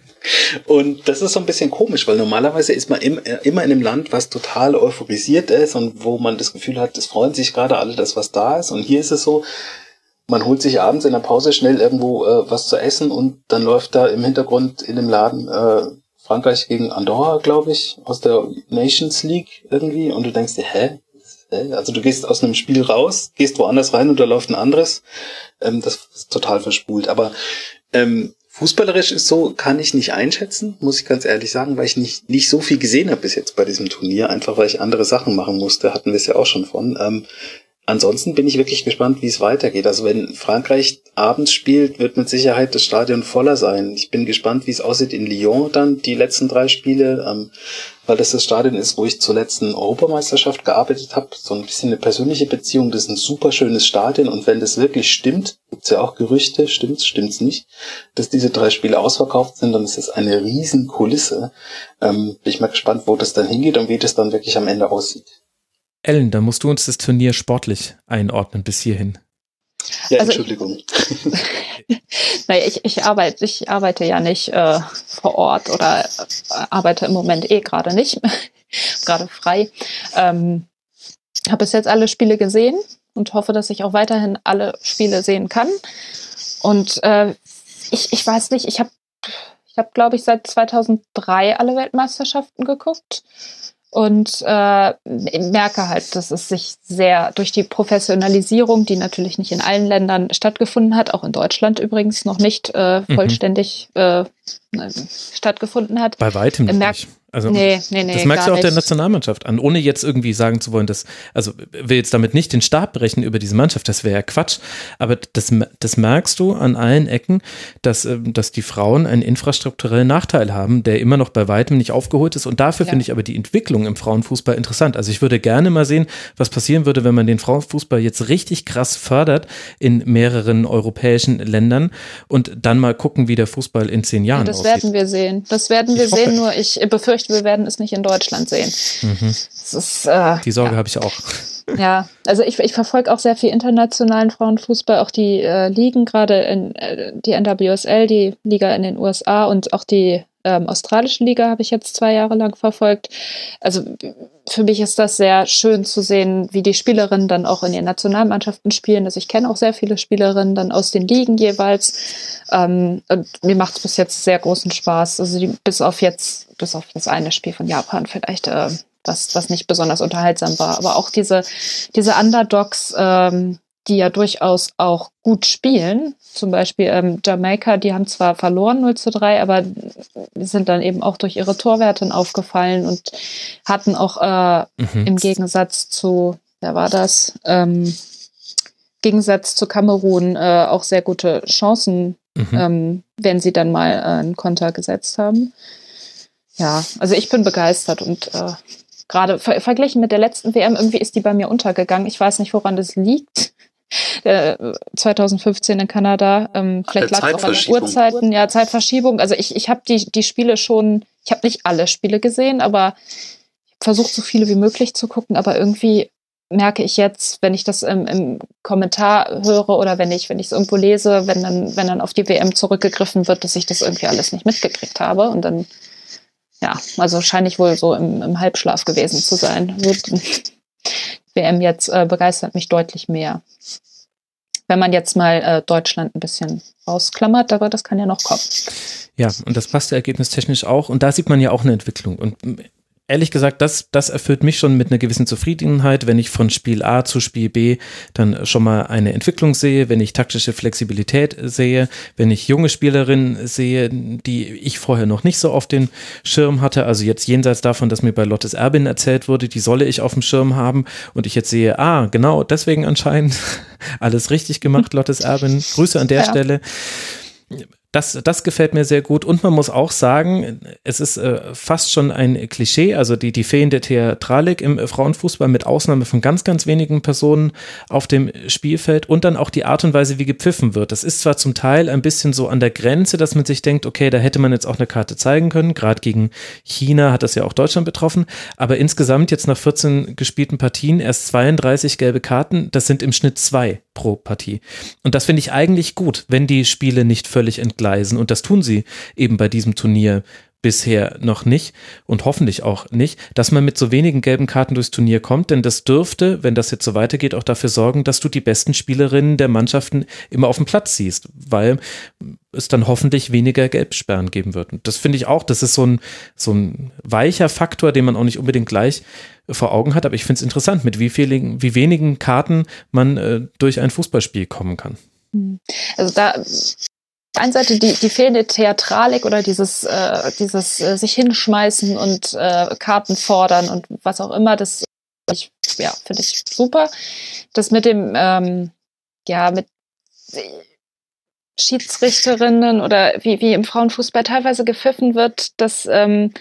und das ist so ein bisschen komisch, weil normalerweise ist man im, immer in einem Land, was total euphorisiert ist und wo man das Gefühl hat, es freuen sich gerade alle, dass was da ist. Und hier ist es so, man holt sich abends in der Pause schnell irgendwo äh, was zu essen und dann läuft da im Hintergrund in dem Laden äh, Frankreich gegen Andorra, glaube ich, aus der Nations League irgendwie und du denkst dir, hä, also du gehst aus einem Spiel raus, gehst woanders rein und da läuft ein anderes. Ähm, das ist total verspult. Aber ähm, fußballerisch ist so, kann ich nicht einschätzen, muss ich ganz ehrlich sagen, weil ich nicht, nicht so viel gesehen habe bis jetzt bei diesem Turnier, einfach weil ich andere Sachen machen musste, hatten wir es ja auch schon von. Ähm, ansonsten bin ich wirklich gespannt, wie es weitergeht. Also wenn Frankreich abends spielt, wird mit Sicherheit das Stadion voller sein. Ich bin gespannt, wie es aussieht in Lyon dann, die letzten drei Spiele, ähm, weil das das Stadion ist, wo ich zur letzten Europameisterschaft gearbeitet habe. So ein bisschen eine persönliche Beziehung. Das ist ein super schönes Stadion und wenn das wirklich stimmt, gibt's ja auch Gerüchte, stimmt's, stimmt's nicht, dass diese drei Spiele ausverkauft sind, dann ist das eine riesen Kulisse. Ähm, bin ich mal gespannt, wo das dann hingeht und wie das dann wirklich am Ende aussieht. Ellen, da musst du uns das Turnier sportlich einordnen bis hierhin. Ja, also Entschuldigung. naja, ich, ich, arbeite, ich arbeite ja nicht äh, vor Ort oder äh, arbeite im Moment eh gerade nicht, gerade frei. Ähm, habe bis jetzt alle Spiele gesehen und hoffe, dass ich auch weiterhin alle Spiele sehen kann. Und äh, ich, ich weiß nicht, ich habe, ich hab, glaube ich, seit 2003 alle Weltmeisterschaften geguckt und äh, merke halt, dass es sich sehr durch die Professionalisierung, die natürlich nicht in allen Ländern stattgefunden hat, auch in Deutschland übrigens noch nicht äh, mhm. vollständig mhm. äh, stattgefunden hat. Bei weitem nicht. Also nee, nee, nee, das merkst du auch nicht. der Nationalmannschaft an, ohne jetzt irgendwie sagen zu wollen, dass, also will jetzt damit nicht den Stab brechen über diese Mannschaft, das wäre ja Quatsch, aber das, das merkst du an allen Ecken, dass, ähm, dass die Frauen einen infrastrukturellen Nachteil haben, der immer noch bei weitem nicht aufgeholt ist und dafür ja. finde ich aber die Entwicklung im Frauenfußball interessant. Also ich würde gerne mal sehen, was passieren würde, wenn man den Frauenfußball jetzt richtig krass fördert in mehreren europäischen Ländern und dann mal gucken, wie der Fußball in zehn Jahren ja, das aussieht. Werden wir sehen. Das werden wir ich sehen, nur ich befürchte, befürchte, wir werden es nicht in Deutschland sehen. Mhm. Ist, äh, die Sorge ja. habe ich auch. Ja, also ich, ich verfolge auch sehr viel internationalen Frauenfußball, auch die äh, Ligen, gerade in äh, die NWSL, die Liga in den USA und auch die ähm, australische Liga habe ich jetzt zwei Jahre lang verfolgt. Also für mich ist das sehr schön zu sehen, wie die Spielerinnen dann auch in ihren Nationalmannschaften spielen. Also ich kenne auch sehr viele Spielerinnen dann aus den Ligen jeweils. Ähm, und mir macht es bis jetzt sehr großen Spaß. Also die, bis auf jetzt, bis auf das eine Spiel von Japan vielleicht, äh, was, was nicht besonders unterhaltsam war. Aber auch diese, diese Underdogs, ähm, die ja durchaus auch gut spielen. Zum Beispiel ähm, Jamaika, die haben zwar verloren 0 zu 3, aber sind dann eben auch durch ihre Torwerte aufgefallen und hatten auch äh, mhm. im Gegensatz zu, wer war das? Ähm, Gegensatz zu Kamerun äh, auch sehr gute Chancen, mhm. ähm, wenn sie dann mal äh, einen Konter gesetzt haben. Ja, also ich bin begeistert und äh, gerade ver verglichen mit der letzten WM, irgendwie ist die bei mir untergegangen. Ich weiß nicht, woran das liegt. 2015 äh, in Kanada. Ähm, vielleicht lag es auch an den Uhrzeiten, ja, Zeitverschiebung. Also ich, ich habe die, die Spiele schon, ich habe nicht alle Spiele gesehen, aber ich versucht so viele wie möglich zu gucken, aber irgendwie merke ich jetzt, wenn ich das im, im Kommentar höre oder wenn ich, wenn ich es irgendwo lese, wenn dann, wenn dann auf die WM zurückgegriffen wird, dass ich das irgendwie alles nicht mitgekriegt habe und dann, ja, also scheine ich wohl so im, im Halbschlaf gewesen zu sein. WM jetzt äh, begeistert mich deutlich mehr. Wenn man jetzt mal äh, Deutschland ein bisschen ausklammert, aber das kann ja noch kommen. Ja, und das passt ergebnistechnisch auch. Und da sieht man ja auch eine Entwicklung. Und ehrlich gesagt, das, das erfüllt mich schon mit einer gewissen Zufriedenheit, wenn ich von Spiel A zu Spiel B dann schon mal eine Entwicklung sehe, wenn ich taktische Flexibilität sehe, wenn ich junge Spielerinnen sehe, die ich vorher noch nicht so auf den Schirm hatte. Also jetzt jenseits davon, dass mir bei Lottes Erbin erzählt wurde, die solle ich auf dem Schirm haben und ich jetzt sehe, ah, genau, deswegen anscheinend alles richtig gemacht, Lottes Erbin. Grüße an der ja. Stelle das, das gefällt mir sehr gut. Und man muss auch sagen, es ist äh, fast schon ein Klischee, also die, die fehlende Theatralik im Frauenfußball mit Ausnahme von ganz, ganz wenigen Personen auf dem Spielfeld und dann auch die Art und Weise, wie gepfiffen wird. Das ist zwar zum Teil ein bisschen so an der Grenze, dass man sich denkt, okay, da hätte man jetzt auch eine Karte zeigen können. Gerade gegen China hat das ja auch Deutschland betroffen. Aber insgesamt jetzt nach 14 gespielten Partien erst 32 gelbe Karten. Das sind im Schnitt zwei pro Partie. Und das finde ich eigentlich gut, wenn die Spiele nicht völlig entgleisen. Und das tun sie eben bei diesem Turnier bisher noch nicht und hoffentlich auch nicht, dass man mit so wenigen gelben Karten durchs Turnier kommt, denn das dürfte, wenn das jetzt so weitergeht, auch dafür sorgen, dass du die besten Spielerinnen der Mannschaften immer auf dem Platz siehst, weil es dann hoffentlich weniger Gelbsperren geben wird. Und das finde ich auch, das ist so ein, so ein weicher Faktor, den man auch nicht unbedingt gleich vor Augen hat, aber ich finde es interessant, mit wie vielen, wie wenigen Karten man äh, durch ein Fußballspiel kommen kann. Also da einen Seite die, die fehlende Theatralik oder dieses, äh, dieses äh, sich hinschmeißen und äh, Karten fordern und was auch immer, das ich, ja, finde ich super. Das mit dem, ähm, ja, mit Schiedsrichterinnen oder wie, wie im Frauenfußball teilweise gepfiffen wird, das ähm,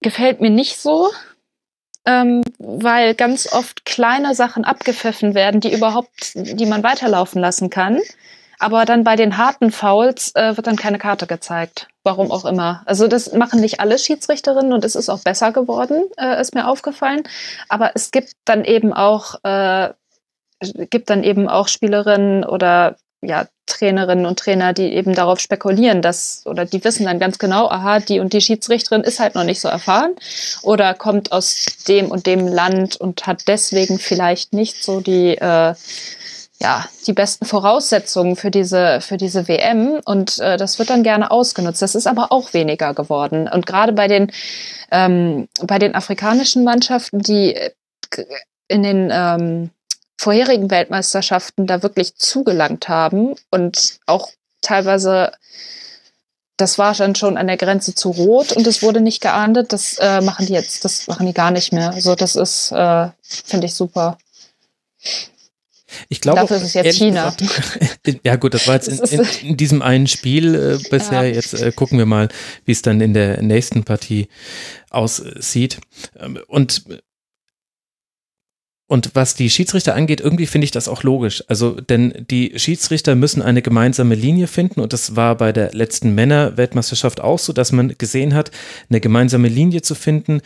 gefällt mir nicht so. Ähm, weil ganz oft kleine Sachen abgepfiffen werden, die überhaupt, die man weiterlaufen lassen kann. Aber dann bei den harten Fouls äh, wird dann keine Karte gezeigt. Warum auch immer. Also das machen nicht alle Schiedsrichterinnen und es ist auch besser geworden, äh, ist mir aufgefallen. Aber es gibt dann eben auch, äh, gibt dann eben auch Spielerinnen oder ja, Trainerinnen und Trainer, die eben darauf spekulieren, dass, oder die wissen dann ganz genau, aha, die und die Schiedsrichterin ist halt noch nicht so erfahren oder kommt aus dem und dem Land und hat deswegen vielleicht nicht so die äh, ja, die besten Voraussetzungen für diese, für diese WM und äh, das wird dann gerne ausgenutzt. Das ist aber auch weniger geworden. Und gerade bei den, ähm, bei den afrikanischen Mannschaften, die äh, in den ähm, vorherigen Weltmeisterschaften da wirklich zugelangt haben und auch teilweise das war dann schon an der Grenze zu rot und es wurde nicht geahndet. Das äh, machen die jetzt, das machen die gar nicht mehr. Also das ist, äh, finde ich super. Ich glaube, Dafür ist es jetzt China. Gesagt, ja gut, das war jetzt in, in, in diesem einen Spiel äh, bisher. Ja. Jetzt äh, gucken wir mal, wie es dann in der nächsten Partie aussieht. Ähm, und und was die Schiedsrichter angeht, irgendwie finde ich das auch logisch. Also, denn die Schiedsrichter müssen eine gemeinsame Linie finden und das war bei der letzten Männer-Weltmeisterschaft auch so, dass man gesehen hat, eine gemeinsame Linie zu finden,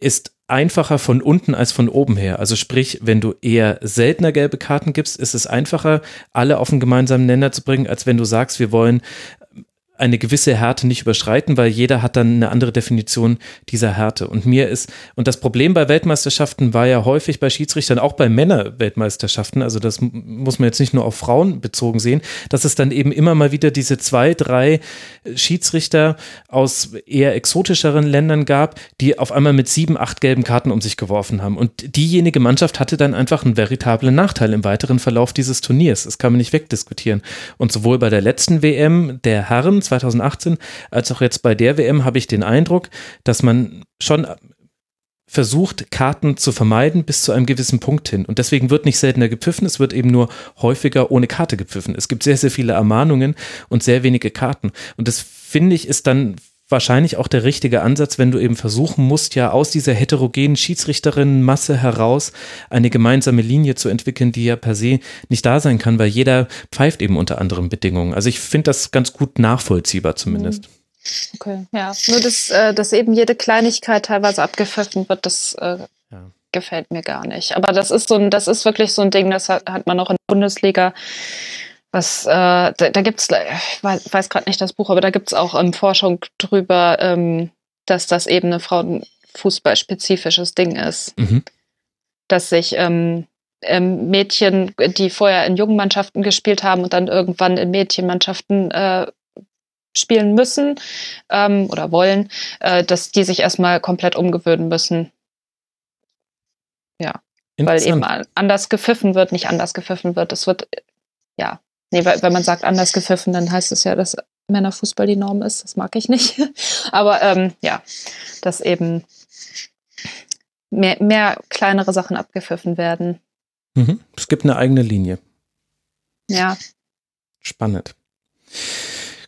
ist einfacher von unten als von oben her. Also sprich, wenn du eher seltener gelbe Karten gibst, ist es einfacher, alle auf einen gemeinsamen Nenner zu bringen, als wenn du sagst, wir wollen eine gewisse Härte nicht überschreiten, weil jeder hat dann eine andere Definition dieser Härte. Und mir ist, und das Problem bei Weltmeisterschaften war ja häufig bei Schiedsrichtern, auch bei Männer-Weltmeisterschaften, also das muss man jetzt nicht nur auf Frauen bezogen sehen, dass es dann eben immer mal wieder diese zwei, drei Schiedsrichter aus eher exotischeren Ländern gab, die auf einmal mit sieben, acht gelben Karten um sich geworfen haben. Und diejenige Mannschaft hatte dann einfach einen veritablen Nachteil im weiteren Verlauf dieses Turniers. Das kann man nicht wegdiskutieren. Und sowohl bei der letzten WM der Herren 2018 als auch jetzt bei der WM habe ich den Eindruck, dass man schon versucht, Karten zu vermeiden bis zu einem gewissen Punkt hin. Und deswegen wird nicht seltener gepfiffen, es wird eben nur häufiger ohne Karte gepfiffen. Es gibt sehr, sehr viele Ermahnungen und sehr wenige Karten. Und das finde ich ist dann wahrscheinlich auch der richtige Ansatz, wenn du eben versuchen musst, ja aus dieser heterogenen Schiedsrichterinnenmasse heraus eine gemeinsame Linie zu entwickeln, die ja per se nicht da sein kann, weil jeder pfeift eben unter anderen Bedingungen. Also ich finde das ganz gut nachvollziehbar zumindest. Mhm. Okay, ja. Nur, dass, äh, dass eben jede Kleinigkeit teilweise abgepfiffen wird, das äh, ja. gefällt mir gar nicht. Aber das ist so ein, das ist wirklich so ein Ding, das hat, hat man auch in der Bundesliga. Was, äh, da, da gibt es, ich weiß, weiß gerade nicht das Buch, aber da gibt es auch ähm, Forschung drüber, ähm, dass das eben ein Frauenfußball-spezifisches Ding ist. Mhm. Dass sich ähm, ähm, Mädchen, die vorher in jungen Mannschaften gespielt haben und dann irgendwann in Mädchenmannschaften äh, spielen müssen ähm, oder wollen, äh, dass die sich erstmal komplett umgewöhnen müssen. Ja. Weil eben anders gepfiffen wird, nicht anders gepfiffen wird. Es wird, ja. Nee, weil, wenn man sagt anders gepfiffen, dann heißt es ja, dass Männerfußball die Norm ist. Das mag ich nicht. Aber ähm, ja, dass eben mehr, mehr kleinere Sachen abgepfiffen werden. Mhm. Es gibt eine eigene Linie. Ja. Spannend.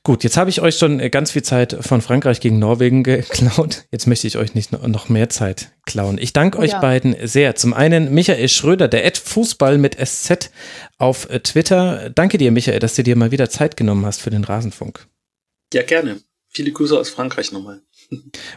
Gut, jetzt habe ich euch schon äh, ganz viel Zeit von Frankreich gegen Norwegen geklaut. Jetzt möchte ich euch nicht noch mehr Zeit klauen. Ich danke euch ja. beiden sehr. Zum einen Michael Schröder, der Ed Fußball mit SZ auf äh, Twitter. Danke dir, Michael, dass du dir mal wieder Zeit genommen hast für den Rasenfunk. Ja, gerne. Viele Grüße aus Frankreich nochmal.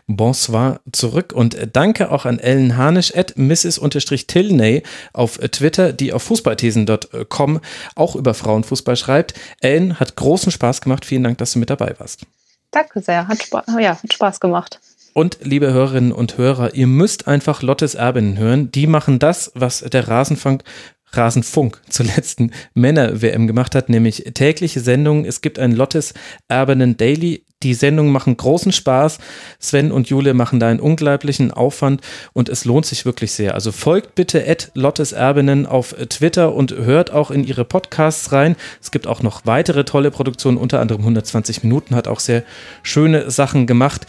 Bonsoir zurück und danke auch an Ellen Hanisch at Mrs-Tilney auf Twitter, die auf fußballthesen.com auch über Frauenfußball schreibt. Ellen hat großen Spaß gemacht. Vielen Dank, dass du mit dabei warst. Danke sehr. Hat, Spa ja, hat Spaß gemacht. Und liebe Hörerinnen und Hörer, ihr müsst einfach Lottes Erbinnen hören. Die machen das, was der Rasenfunk Rasenfunk zur letzten Männer-WM gemacht hat, nämlich tägliche Sendungen. Es gibt ein Lottes Erbinnen Daily die Sendungen machen großen Spaß. Sven und Jule machen da einen unglaublichen Aufwand und es lohnt sich wirklich sehr. Also folgt bitte Ed Lottes Erbinnen auf Twitter und hört auch in ihre Podcasts rein. Es gibt auch noch weitere tolle Produktionen, unter anderem 120 Minuten, hat auch sehr schöne Sachen gemacht.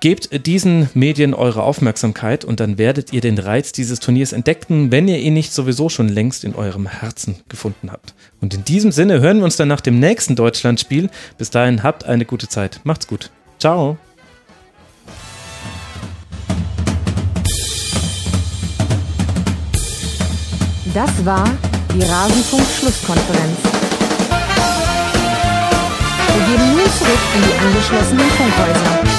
Gebt diesen Medien eure Aufmerksamkeit und dann werdet ihr den Reiz dieses Turniers entdecken, wenn ihr ihn nicht sowieso schon längst in eurem Herzen gefunden habt. Und in diesem Sinne hören wir uns dann nach dem nächsten Deutschlandspiel. Bis dahin habt eine gute Zeit. Macht's gut. Ciao. Das war die Rasenfunk-Schlusskonferenz. Wir gehen nun zurück in die angeschlossenen Funkhäuser.